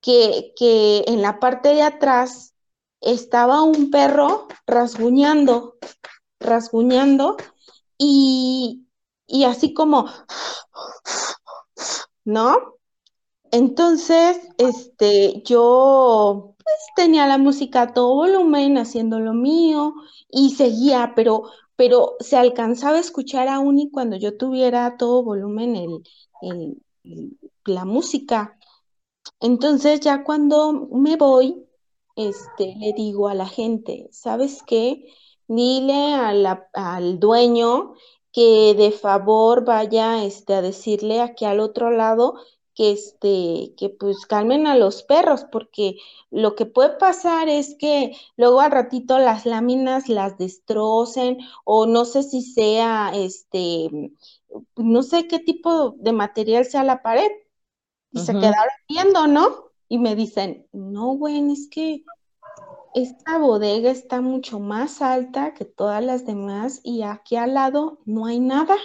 [SPEAKER 3] que, que en la parte de atrás estaba un perro rasguñando, rasguñando, y, y así como, ¿no? Entonces, este, yo pues tenía la música a todo volumen, haciendo lo mío y seguía, pero, pero se alcanzaba a escuchar aún y cuando yo tuviera a todo volumen el, la música. Entonces ya cuando me voy, este, le digo a la gente, ¿sabes qué? Dile a al dueño que de favor vaya, este, a decirle aquí al otro lado que, este, que pues calmen a los perros, porque lo que puede pasar es que luego al ratito las láminas las destrocen o no sé si sea, este, no sé qué tipo de material sea la pared y se quedaron viendo, ¿no? Y me dicen, no, güey, es que esta bodega está mucho más alta que todas las demás y aquí al lado no hay nada.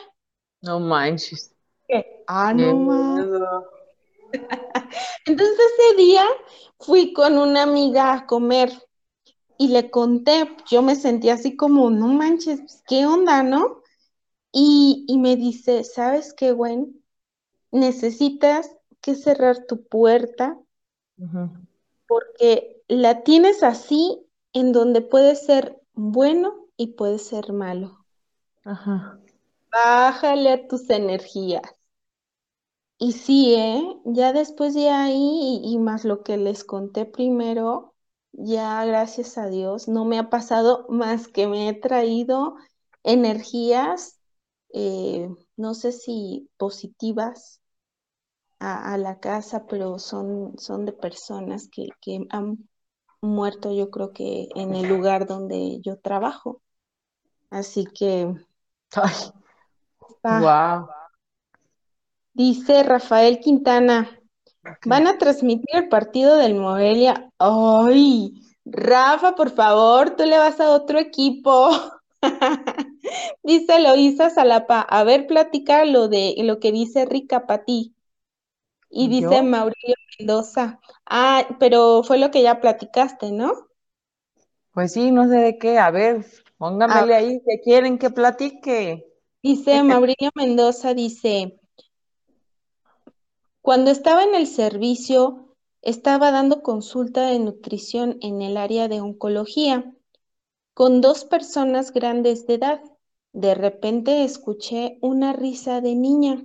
[SPEAKER 2] No manches.
[SPEAKER 3] ¿Qué? Ah, no más. Entonces ese día fui con una amiga a comer y le conté, yo me sentí así como, no manches, pues, ¿qué onda, no? Y, y me dice, ¿sabes qué, güey? Necesitas que cerrar tu puerta porque la tienes así en donde puede ser bueno y puede ser malo.
[SPEAKER 2] Ajá.
[SPEAKER 3] Bájale a tus energías. Y sí, ¿eh? Ya después de ahí y, y más lo que les conté primero, ya gracias a Dios no me ha pasado más que me he traído energías, eh, no sé si positivas a, a la casa, pero son, son de personas que, que han muerto yo creo que en el lugar donde yo trabajo. Así que
[SPEAKER 2] Ay, Wow.
[SPEAKER 3] Dice Rafael Quintana, van a transmitir el partido del Morelia. ¡Ay! Rafa, por favor, tú le vas a otro equipo. *laughs* dice Loisa Salapa, a ver, platica lo de lo que dice Rica Pati. Y dice Mauricio Mendoza, ah, pero fue lo que ya platicaste, ¿no?
[SPEAKER 2] Pues sí, no sé de qué, a ver, pónganmele ahí, ¿qué quieren que platique?
[SPEAKER 3] Dice *laughs* Mauricio Mendoza, dice, cuando estaba en el servicio, estaba dando consulta de nutrición en el área de oncología con dos personas grandes de edad. De repente escuché una risa de niña.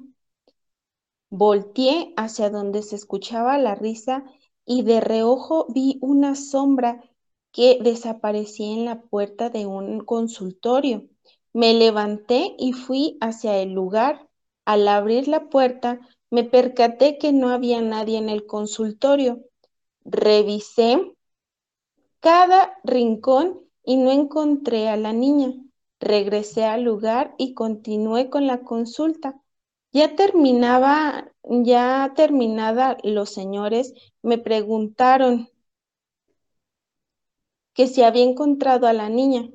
[SPEAKER 3] Volteé hacia donde se escuchaba la risa y de reojo vi una sombra que desaparecía en la puerta de un consultorio. Me levanté y fui hacia el lugar. Al abrir la puerta, me percaté que no había nadie en el consultorio. Revisé cada rincón y no encontré a la niña. Regresé al lugar y continué con la consulta. Ya terminaba, ya terminada, los señores me preguntaron que si había encontrado a la niña.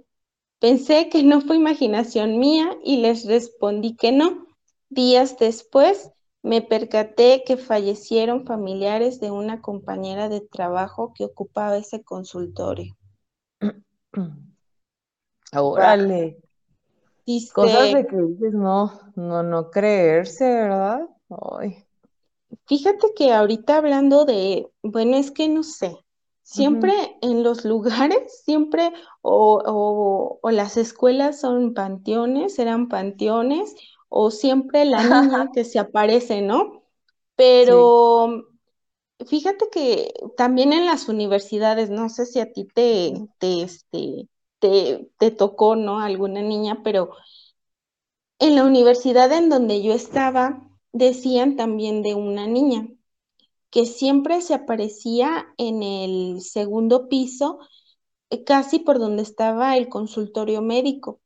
[SPEAKER 3] Pensé que no fue imaginación mía y les respondí que no. Días después me percaté que fallecieron familiares de una compañera de trabajo que ocupaba ese consultorio. *clears throat*
[SPEAKER 2] Órale. Cosas de que dices no, no, no creerse, ¿verdad? Ay.
[SPEAKER 3] Fíjate que ahorita hablando de, bueno, es que no sé, siempre en los *laughs* lugares, siempre, o, o, las escuelas son panteones, eran panteones, o siempre la niña *laughs* que se aparece, ¿no? Pero fíjate que también en las universidades, no sé si a ti te, te, este, te, te tocó, ¿no? Alguna niña, pero en la universidad en donde yo estaba, decían también de una niña que siempre se aparecía en el segundo piso, eh, casi por donde estaba el consultorio médico.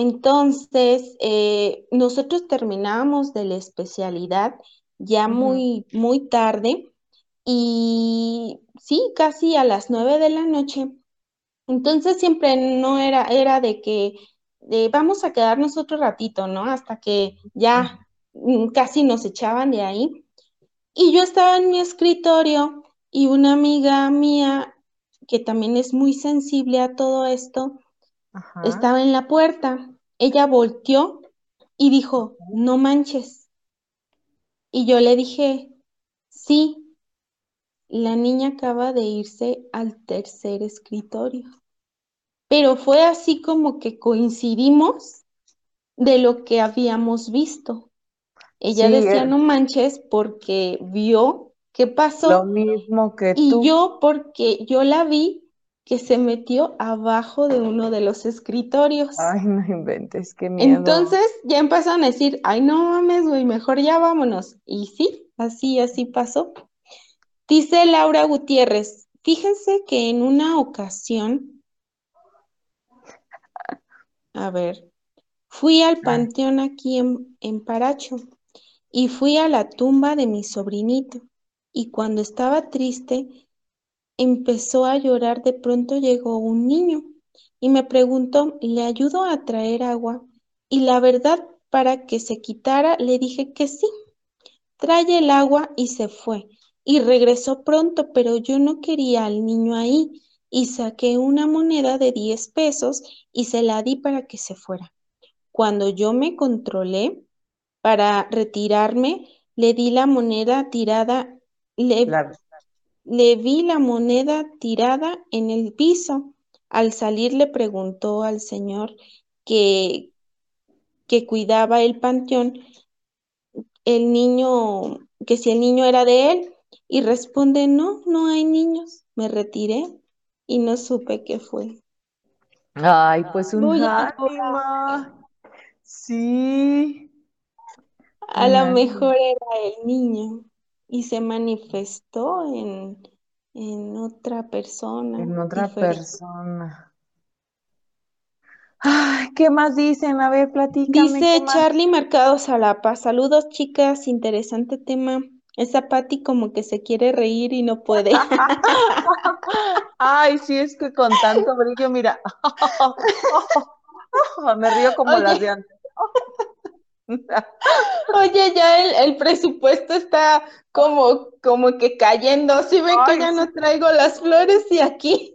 [SPEAKER 3] Entonces, eh, nosotros terminábamos de la especialidad ya muy, muy tarde y sí, casi a las nueve de la noche. Entonces siempre no era, era de que vamos a quedarnos otro ratito, ¿no? Hasta que ya mm, casi nos echaban de ahí. Y yo estaba en mi escritorio y una amiga mía, que también es muy sensible a todo esto, estaba en la puerta. Ella volteó y dijo, no manches. Y yo le dije, sí, la niña acaba de irse al tercer escritorio. Pero fue así como que coincidimos de lo que habíamos visto. Ella decía, no manches, porque vio qué pasó.
[SPEAKER 2] Lo mismo que
[SPEAKER 3] tú. Y yo, porque yo la vi que se metió abajo de uno de los escritorios.
[SPEAKER 2] Ay, no inventes, qué miedo.
[SPEAKER 3] Entonces ya empezaron a decir, ay, no mames, güey, mejor ya vámonos. Y sí, así, así pasó. Dice Laura Gutiérrez, fíjense que en una ocasión, a ver, fui al panteón aquí en, en Paracho y fui a la tumba de mi sobrinito. Y cuando estaba triste, empezó a llorar, de pronto llegó un niño y me preguntó, ¿le ayudo a traer agua? Y la verdad, para que se quitara, le dije que sí. Trae el agua y se fue. Y regresó pronto, pero yo no quería al niño ahí y saqué una moneda de 10 pesos y se la di para que se fuera. Cuando yo me controlé para retirarme, le di la moneda tirada, le vi la moneda tirada en el piso. Al salir le preguntó al señor que, que cuidaba el panteón, el niño, que si el niño era de él, y responde, no, no hay niños. Me retiré y no supe qué fue.
[SPEAKER 2] Ay, pues un Sí.
[SPEAKER 3] A lo mejor era el niño y se manifestó en, otra persona.
[SPEAKER 2] En otra persona. Ay, ¿qué más dicen? A ver, platícame.
[SPEAKER 3] Dice. Charlie Mercado Salapa, saludos chicas, interesante tema. Esa Patti como que se quiere reír y no puede. *laughs*
[SPEAKER 2] Ay, sí, es que con tanto brillo, mira. *laughs* *laughs* Me río como
[SPEAKER 3] Oye.
[SPEAKER 2] las de antes. *laughs*
[SPEAKER 3] Oye, ya el, el presupuesto está como, como que cayendo. Si ven que ya no traigo las flores y aquí.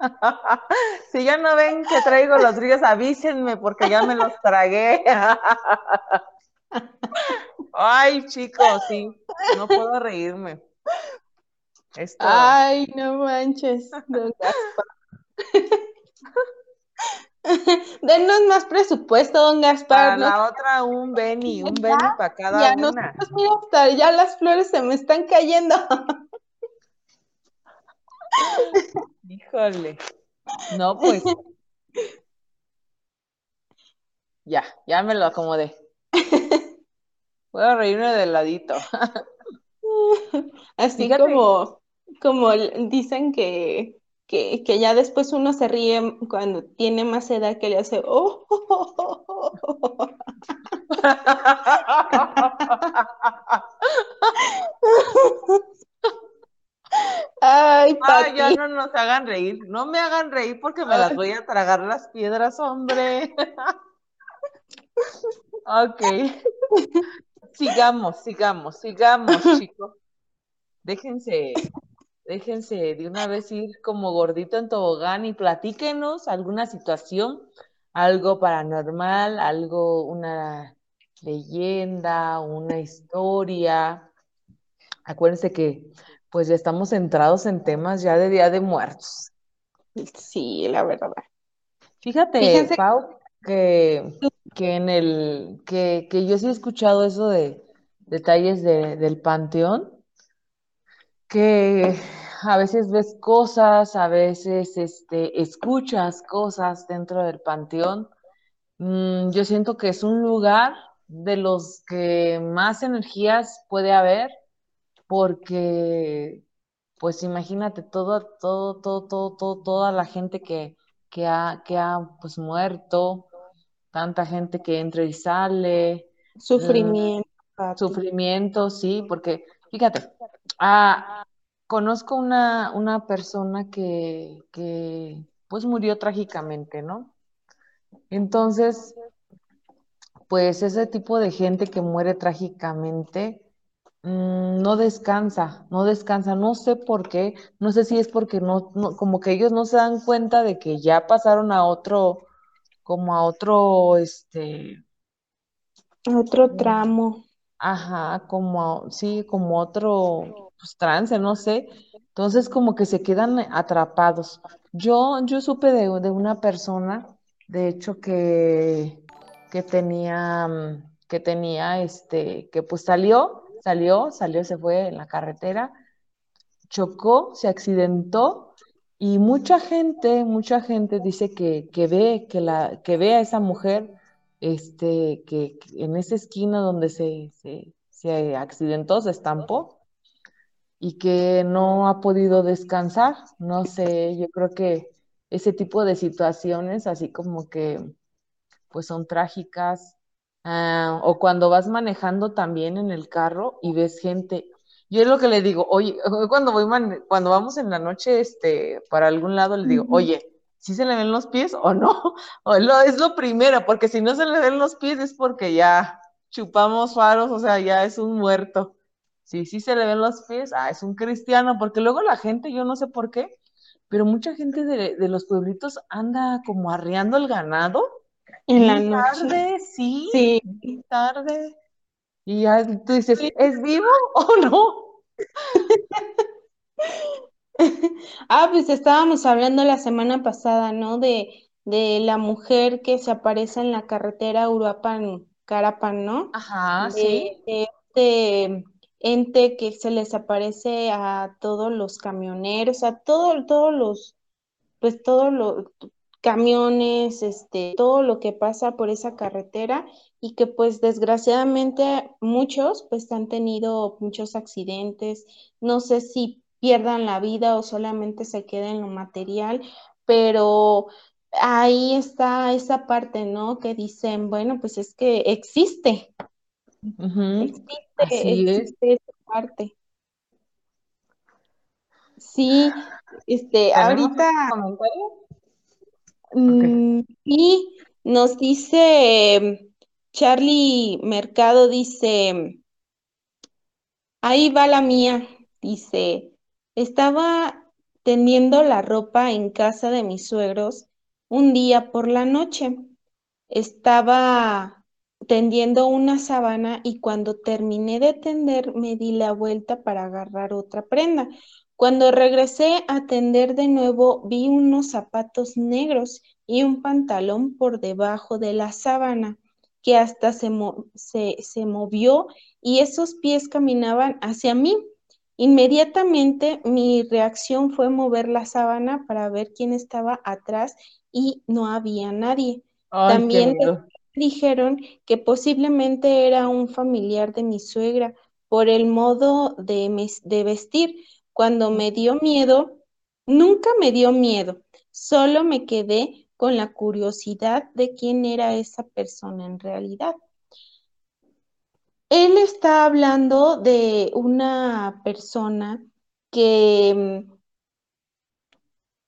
[SPEAKER 3] *laughs*
[SPEAKER 2] Si ya no ven que traigo los brillos, avísenme porque ya me los tragué. *laughs* Ay, chicos, sí, no puedo reírme. Esto,
[SPEAKER 3] Ay, no manches, don Gaspar. *laughs* Denos más presupuesto, don
[SPEAKER 2] para
[SPEAKER 3] Gaspar. no
[SPEAKER 2] la otra un Benny, un Benny para cada
[SPEAKER 3] Ya,
[SPEAKER 2] una.
[SPEAKER 3] nosotros, mira, hasta ya las flores se me están cayendo. *laughs*
[SPEAKER 2] Híjole. No, pues. *laughs* Ya, ya me lo acomodé. Puedo reírme de ladito.
[SPEAKER 3] Así
[SPEAKER 2] Fíjate.
[SPEAKER 3] como, como dicen que, que, que ya después uno se ríe cuando tiene más edad que le hace, oh, oh, oh, oh, oh, oh". *laughs* Ay,
[SPEAKER 2] Ay, ya no nos hagan reír. No me hagan reír porque me las voy a tragar las piedras, hombre. *laughs* Ok. Sigamos, sigamos, sigamos, *laughs* chicos. Déjense, déjense de una vez ir como gordito en tobogán y platíquenos alguna situación, algo paranormal, algo, una leyenda, una historia. Acuérdense que pues ya estamos centrados en temas ya de Día de Muertos.
[SPEAKER 3] Sí, la verdad.
[SPEAKER 2] Fíjate,
[SPEAKER 3] Fíjense-
[SPEAKER 2] Pau, que, que en el que, que yo sí he escuchado eso de detalles de- del panteón, que a veces ves cosas, a veces este, escuchas cosas dentro del panteón. Mm, yo siento que es un lugar de los que más energías puede haber, porque pues imagínate todo, todo, todo, todo, todo, toda la gente que, que ha, que ha pues muerto, tanta gente que entra y sale,
[SPEAKER 3] Sufrimiento, Pati.
[SPEAKER 2] sufrimiento, sí, porque fíjate, ah, conozco una, una persona que, que pues murió trágicamente, ¿no? Entonces, pues ese tipo de gente que muere trágicamente mm, no descansa, no descansa, no sé por qué, no sé si es porque no, no, como que ellos no se dan cuenta de que ya pasaron a otro, como a otro, este,
[SPEAKER 3] Otro tramo.
[SPEAKER 2] Ajá, como, a- sí, como otro pues, trance, no sé. Entonces como que se quedan atrapados. Yo, yo supe de, de una persona, de hecho, que, que tenía, mm, que tenía, este, que pues salió, salió, salió, se fue en la carretera, chocó, se accidentó y mucha gente, mucha gente dice que, que ve, que la, que ve a esa mujer este, que, en esa esquina donde se, se, se accidentó, se estampó y que no ha podido descansar. No sé, yo creo que ese tipo de situaciones, así como que pues son trágicas, ah, o cuando vas manejando también en el carro y ves gente. Yo es lo que le digo, oye, *laughs* cuando voy man- cuando vamos en la noche este, para algún lado, le digo, oye, ¿sí se le ven los pies o no? *laughs* O lo, es lo primero, porque si no se le ven los pies es porque ya chupamos faros, o sea, ya es un muerto. Si sí se le ven los pies, ah, es un cristiano, porque luego la gente, yo no sé por qué, pero mucha gente de, de los pueblitos anda como arreando el ganado.
[SPEAKER 3] En la noche.
[SPEAKER 2] tarde, sí,
[SPEAKER 3] Sí.
[SPEAKER 2] tarde. Y ya tú dices, ¿es vivo *laughs* o no?
[SPEAKER 3] Ah, pues estábamos hablando la semana pasada, ¿no? De, de la mujer que se aparece en la carretera Uruapan-Carapan, ¿no?
[SPEAKER 2] Ajá,
[SPEAKER 3] De,
[SPEAKER 2] sí.
[SPEAKER 3] de este ente que se les aparece a todos los camioneros, a todo, todos los, pues todos los camiones, este, todo lo que pasa por esa carretera y que pues desgraciadamente muchos pues han tenido muchos accidentes, no sé si pierdan la vida o solamente se queden en lo material, pero ahí está esa parte, ¿no? Que dicen, bueno, pues es que existe, existe,
[SPEAKER 2] Así es.
[SPEAKER 3] existe esa parte. Sí, este,
[SPEAKER 2] ¿Tenemos
[SPEAKER 3] ahorita,
[SPEAKER 2] comentario?
[SPEAKER 3] mm, sí, nos dice Charlie Mercado, dice, ahí va la mía, dice, estaba tendiendo la ropa en casa de mis suegros un día por la noche. Estaba tendiendo una sábana y cuando terminé de tender me di la vuelta para agarrar otra prenda. Cuando regresé a tender de nuevo vi unos zapatos negros y un pantalón por debajo de la sábana que hasta se, mo- se, se movió y esos pies caminaban hacia mí. Inmediatamente mi reacción fue mover la sábana para ver quién estaba atrás y no había nadie.
[SPEAKER 2] Ay,
[SPEAKER 3] También. Dijeron que posiblemente era un familiar de mi suegra por el modo de, de vestir. Cuando me dio miedo, nunca me dio miedo, solo me quedé con la curiosidad de quién era esa persona en realidad. Él está hablando de una persona que,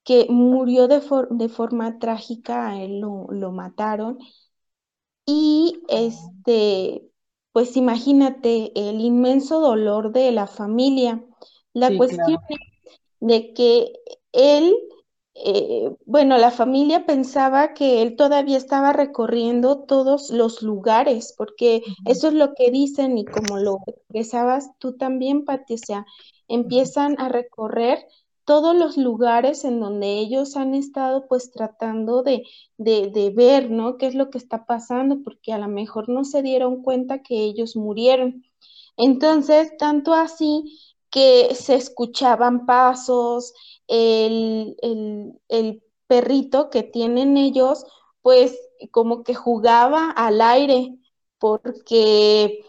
[SPEAKER 3] que murió de, for- de forma trágica, él lo, lo mataron y este, pues imagínate el inmenso dolor de la familia. La
[SPEAKER 2] Sí,
[SPEAKER 3] cuestión
[SPEAKER 2] claro.
[SPEAKER 3] de que él, eh, bueno, la familia pensaba que él todavía estaba recorriendo todos los lugares, porque eso es lo que dicen y como lo expresabas tú también, Pati, o sea, empiezan a recorrer todos los lugares en donde ellos han estado pues tratando de, de, de ver, ¿no? ¿Qué es lo que está pasando? Porque a lo mejor no se dieron cuenta que ellos murieron. Entonces, tanto así que se escuchaban pasos, el, el, el perrito que tienen ellos, pues como que jugaba al aire, porque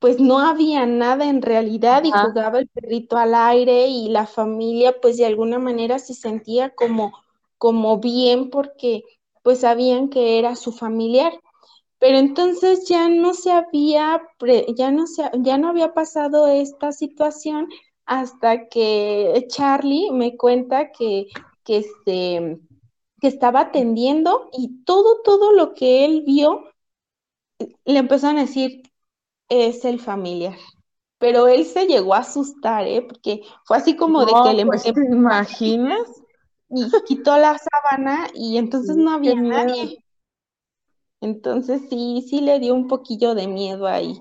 [SPEAKER 3] pues no había nada en realidad y
[SPEAKER 2] Ajá.
[SPEAKER 3] jugaba el perrito al aire y la familia pues de alguna manera se sentía como, como bien porque pues sabían que era su familiar. Pero entonces ya no se había, pre- ya no se, ya no había pasado esta situación hasta que Charlie me cuenta que, que, este, que estaba atendiendo y todo, todo lo que él vio, le empezaron a decir, es el familiar. Pero él se llegó a asustar, ¿eh? Porque fue así como de que le
[SPEAKER 2] pues te *laughs* imaginas.
[SPEAKER 3] y quitó la sábana y entonces no había nadie. Entonces sí, sí le dio un poquillo de miedo ahí.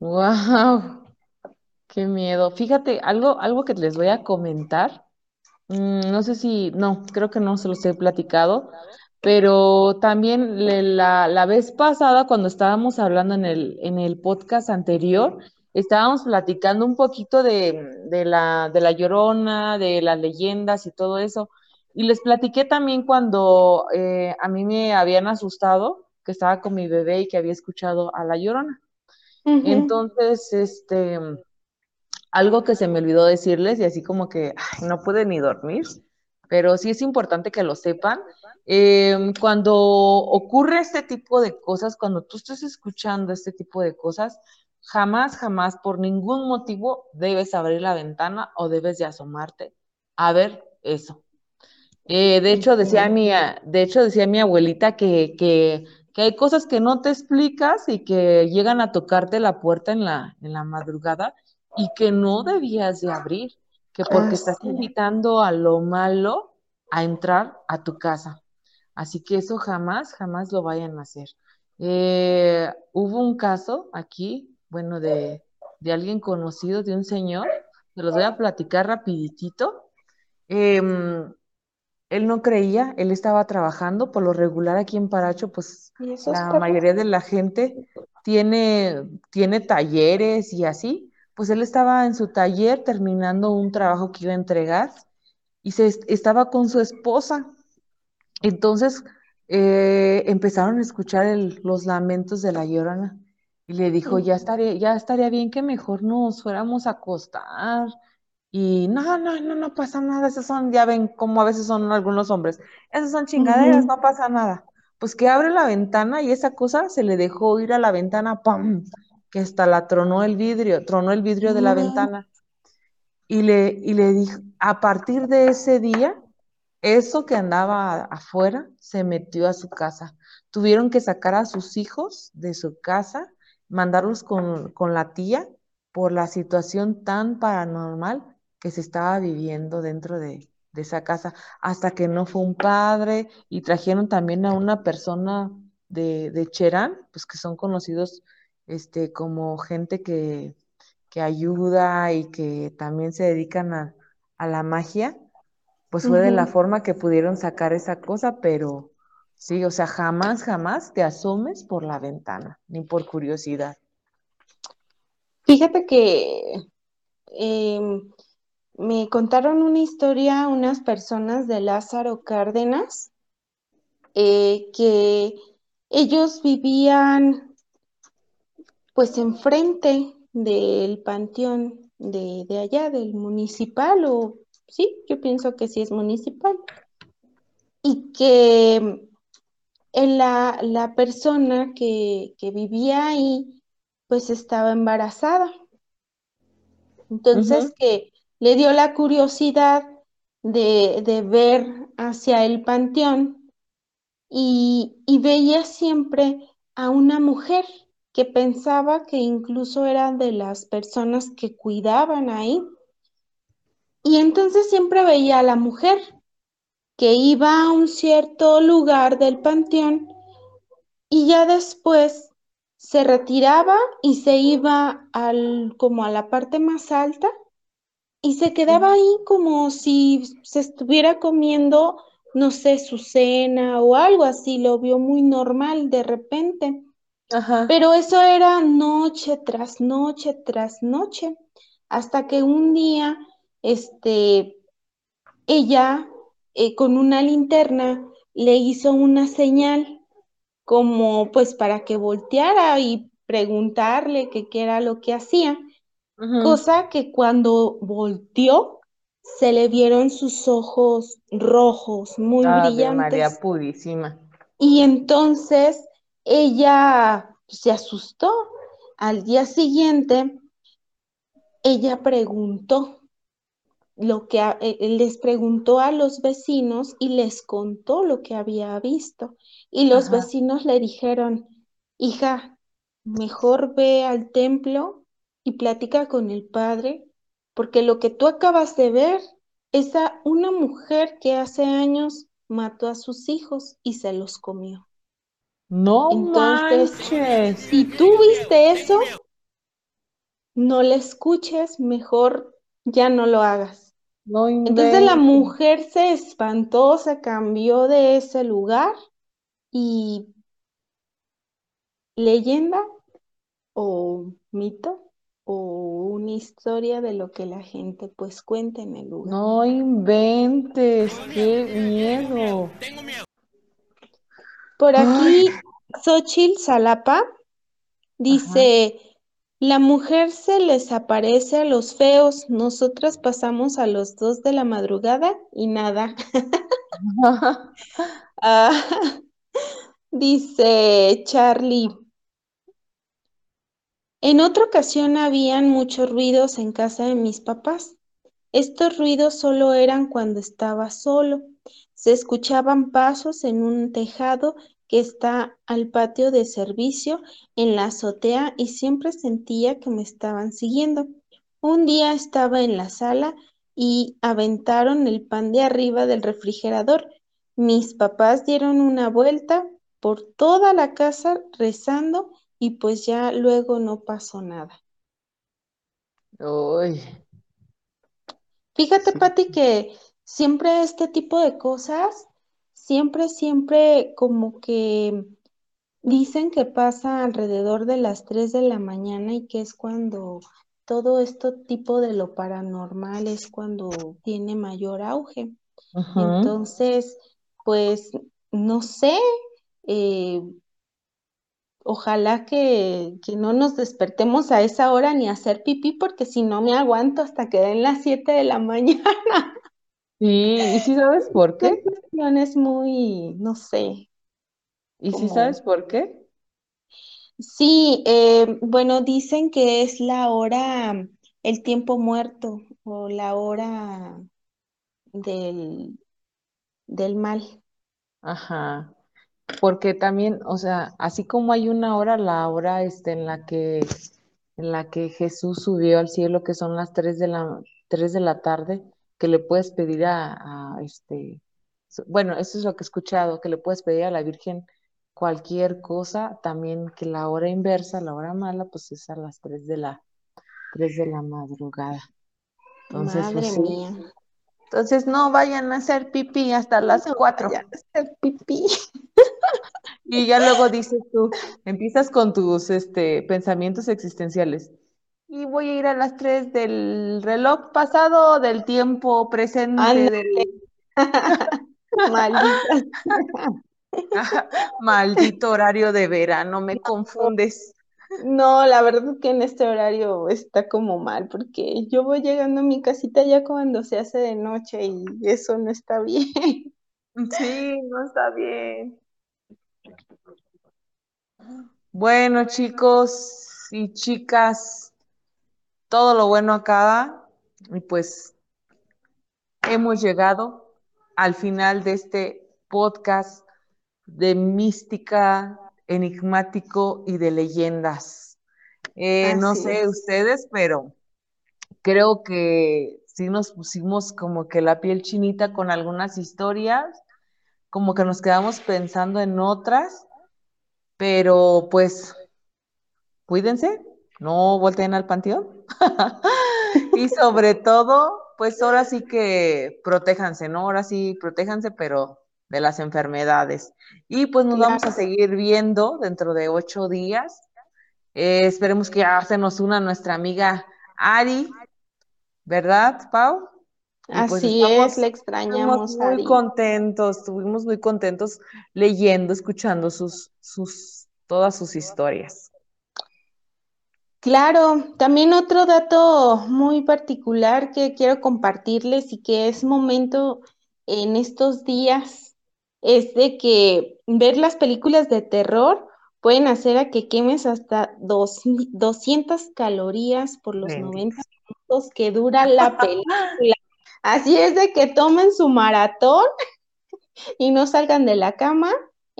[SPEAKER 2] Wow, qué miedo. Fíjate, algo, algo que les voy a comentar. mm, no sé si, no, creo que no se los he platicado, pero también le- la, la vez pasada, cuando estábamos hablando en el, en el podcast anterior, estábamos platicando un poquito de, de la, de la Llorona, de las leyendas y todo eso. Y les platiqué también cuando eh, a mí me habían asustado, que estaba con mi bebé y que había escuchado a la Llorona. Entonces, este, algo que se me olvidó decirles y así como que ay, no pude ni dormir, pero sí es importante que lo sepan. Eh, cuando ocurre este tipo de cosas, cuando tú estés escuchando este tipo de cosas, jamás, jamás, por ningún motivo debes abrir la ventana o debes de asomarte a ver eso. Eh, de hecho, decía mi, de hecho, decía mi abuelita que, que, que hay cosas que no te explicas y que llegan a tocarte la puerta en la, en la madrugada y que no debías de abrir, que porque estás
[SPEAKER 3] Así.
[SPEAKER 2] invitando a lo malo a entrar a tu casa. Así que eso jamás, jamás lo vayan a hacer. Eh, hubo un caso aquí, bueno, de, de alguien conocido, de un señor, se los voy a platicar rapiditito. Em, él no creía, él estaba trabajando, por lo regular aquí en Paracho, pues
[SPEAKER 3] ¿Y esos
[SPEAKER 2] la mayoría de la gente tiene, tiene talleres y así, pues él estaba en su taller terminando un trabajo que iba a entregar y se est- estaba con su esposa. Entonces eh, empezaron a escuchar el- los lamentos de la Llorona y le dijo, ya estaría, ya estaría bien que mejor nos fuéramos a acostar Y no, no, no, no pasa nada, esos son, ya ven cómo a veces son algunos hombres, esas son chingaderas, no pasa nada. Pues que abre la ventana y esa cosa se le dejó ir a la ventana, ¡pum! Que hasta la tronó el vidrio, tronó el vidrio de la ventana. Y le, y le dijo, a partir de ese día, eso que andaba afuera se metió a su casa. Tuvieron que sacar a sus hijos de su casa, mandarlos con, con la tía por la situación tan paranormal que se estaba viviendo dentro de, esa casa, hasta que no fue un padre y trajeron también a una persona de, de Cherán, pues que son conocidos este, como gente que, que ayuda y que también se dedican a, a la magia, pues fue de la forma que pudieron sacar esa cosa, pero sí, o sea, jamás, jamás te asomes por la ventana, ni por curiosidad.
[SPEAKER 3] Fíjate que em, me contaron una historia unas personas de Lázaro Cárdenas, eh, que ellos vivían pues enfrente del panteón de, de, allá, del municipal, o sí, yo pienso que sí es municipal, y que en la, la persona que, que vivía ahí pues estaba embarazada. Entonces que le dio la curiosidad de, ver hacia el panteón y, veía siempre a una mujer que pensaba que incluso era de las personas que cuidaban ahí. Y entonces siempre veía a la mujer que iba a un cierto lugar del panteón y ya después se retiraba y se iba al, como a la parte más alta y se quedaba ahí como si se estuviera comiendo, no sé, su cena o algo así, lo vio muy normal de repente. Ajá. Pero eso era noche tras noche tras noche, hasta que un día, este, ella eh, con una linterna le hizo una señal como pues para que volteara y preguntarle qué era lo que hacía cosa que cuando volteó se le vieron sus ojos rojos, muy brillantes.
[SPEAKER 2] María Purísima.
[SPEAKER 3] Y entonces ella se asustó. Al día siguiente, ella preguntó lo que eh, les preguntó a los vecinos y les contó lo que había visto. Y los vecinos le dijeron, hija, mejor ve al templo y platica con el padre, porque lo que tú acabas de ver es a una mujer que hace años mató a sus hijos y se los comió.
[SPEAKER 2] No Entonces,
[SPEAKER 3] si tú viste eso, no le escuches, mejor ya no lo hagas.
[SPEAKER 2] No
[SPEAKER 3] Entonces la mujer se espantó, se cambió de ese lugar y leyenda o mito o una historia de lo que la gente pues cuenta en el lugar.
[SPEAKER 2] No inventes, qué miedo.
[SPEAKER 3] Por aquí, Xochil Salapa dice, la mujer se les aparece a los feos, nosotras pasamos a los dos de la madrugada y nada. *laughs* *laughs* Ah, dice Charlie, en otra ocasión habían muchos ruidos en casa de mis papás. Estos ruidos solo eran cuando estaba solo. Se escuchaban pasos en un tejado que está al patio de servicio en la azotea y siempre sentía que me estaban siguiendo. Un día estaba en la sala y aventaron el pan de arriba del refrigerador. Mis papás dieron una vuelta por toda la casa rezando y pues ya luego no pasó nada.
[SPEAKER 2] Uy.
[SPEAKER 3] Fíjate, Pati, que siempre este tipo de cosas, siempre, siempre como que dicen que pasa alrededor de las 3 de la mañana y que es cuando todo este tipo de lo paranormal es cuando tiene mayor auge. Entonces, pues, no sé, eh, ojalá que, que, no nos despertemos a esa hora ni a hacer pipí, porque si no me aguanto hasta que den las 7 de la *laughs* mañana.
[SPEAKER 2] Sí, ¿y si sabes por qué?
[SPEAKER 3] Es muy, no sé.
[SPEAKER 2] ¿Y si sabes por qué?
[SPEAKER 3] Sí, eh, bueno, dicen que es la hora, el tiempo muerto o la hora del, del mal.
[SPEAKER 2] Ajá. Porque también, o sea, así como hay una hora, la hora este, en la que en la que Jesús subió al cielo, que son las 3 de la, 3 de la tarde, que le puedes pedir a, a este, bueno, eso es lo que he escuchado, que le puedes pedir a la Virgen cualquier cosa, también que la hora inversa, la hora mala, pues es a las 3 de la, 3 de la madrugada.
[SPEAKER 3] Entonces, Madre pues, mía.
[SPEAKER 2] Entonces no vayan a hacer pipí hasta las 4.
[SPEAKER 3] Vayan a *laughs* hacer pipí.
[SPEAKER 2] Y ya luego dices tú, empiezas con tus este, pensamientos existenciales. Y voy a ir a las 3 del reloj pasado, del tiempo presente, del... *laughs* *laughs* Maldito horario de verano, me confundes.
[SPEAKER 3] No, la verdad es que en este horario está como mal, porque yo voy llegando a mi casita ya cuando se hace de noche y eso no está bien. *laughs*
[SPEAKER 2] Sí, no está bien. Bueno, chicos y chicas, todo lo bueno acaba y pues hemos llegado al final de este podcast de mística, enigmático y de leyendas. Eh, no sé ustedes, pero creo que sí nos pusimos como que la piel chinita con algunas historias, como que nos quedamos pensando en otras, pero pues cuídense, no volteen al panteón. *laughs* y sobre todo, pues ahora sí que protéjanse, ¿no? Ahora sí, protéjanse, pero de las enfermedades. Y pues nos vamos a seguir viendo dentro de ocho días. Eh, esperemos que ya se nos una nuestra amiga Ari, ¿verdad, Pau?
[SPEAKER 3] Pues, Así es, le extrañamos.
[SPEAKER 2] muy contentos, estuvimos muy contentos leyendo, escuchando sus, sus, todas sus historias.
[SPEAKER 3] Claro, también otro dato muy particular que quiero compartirles y que es momento en estos días es de que ver las películas de terror pueden hacer a que quemes hasta dos, 200 calorías por los 90 minutos que dura la película. *laughs* Así es de que tomen su maratón y no salgan de la cama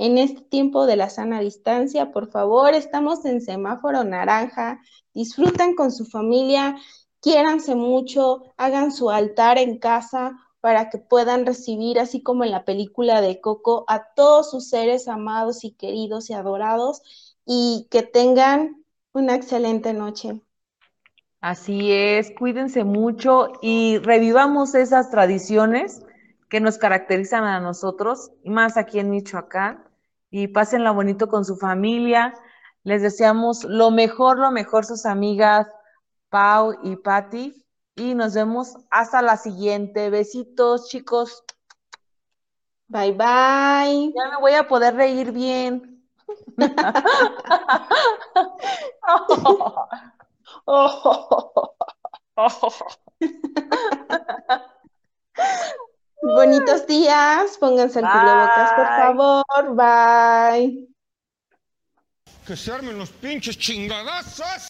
[SPEAKER 3] en este tiempo de la sana distancia. Por favor, estamos en semáforo naranja. Disfrutan con su familia, quiéranse mucho, hagan su altar en casa para que puedan recibir, así como en la película de Coco, a todos sus seres amados y queridos y adorados y que tengan una excelente noche.
[SPEAKER 2] Así es, cuídense mucho y revivamos esas tradiciones que nos caracterizan a nosotros, y más aquí en Michoacán, y pásenla bonito con su familia. Les deseamos lo mejor, lo mejor sus amigas Pau y Patti y nos vemos hasta la siguiente. Besitos, chicos.
[SPEAKER 3] Bye bye.
[SPEAKER 2] Ya me voy a poder reír bien. *laughs* *laughs*
[SPEAKER 3] Bonitos días, pónganse el cubrebocas, por favor. Bye.
[SPEAKER 4] Que se armen los pinches chingadazos.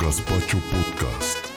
[SPEAKER 1] Gaspacho Podcast.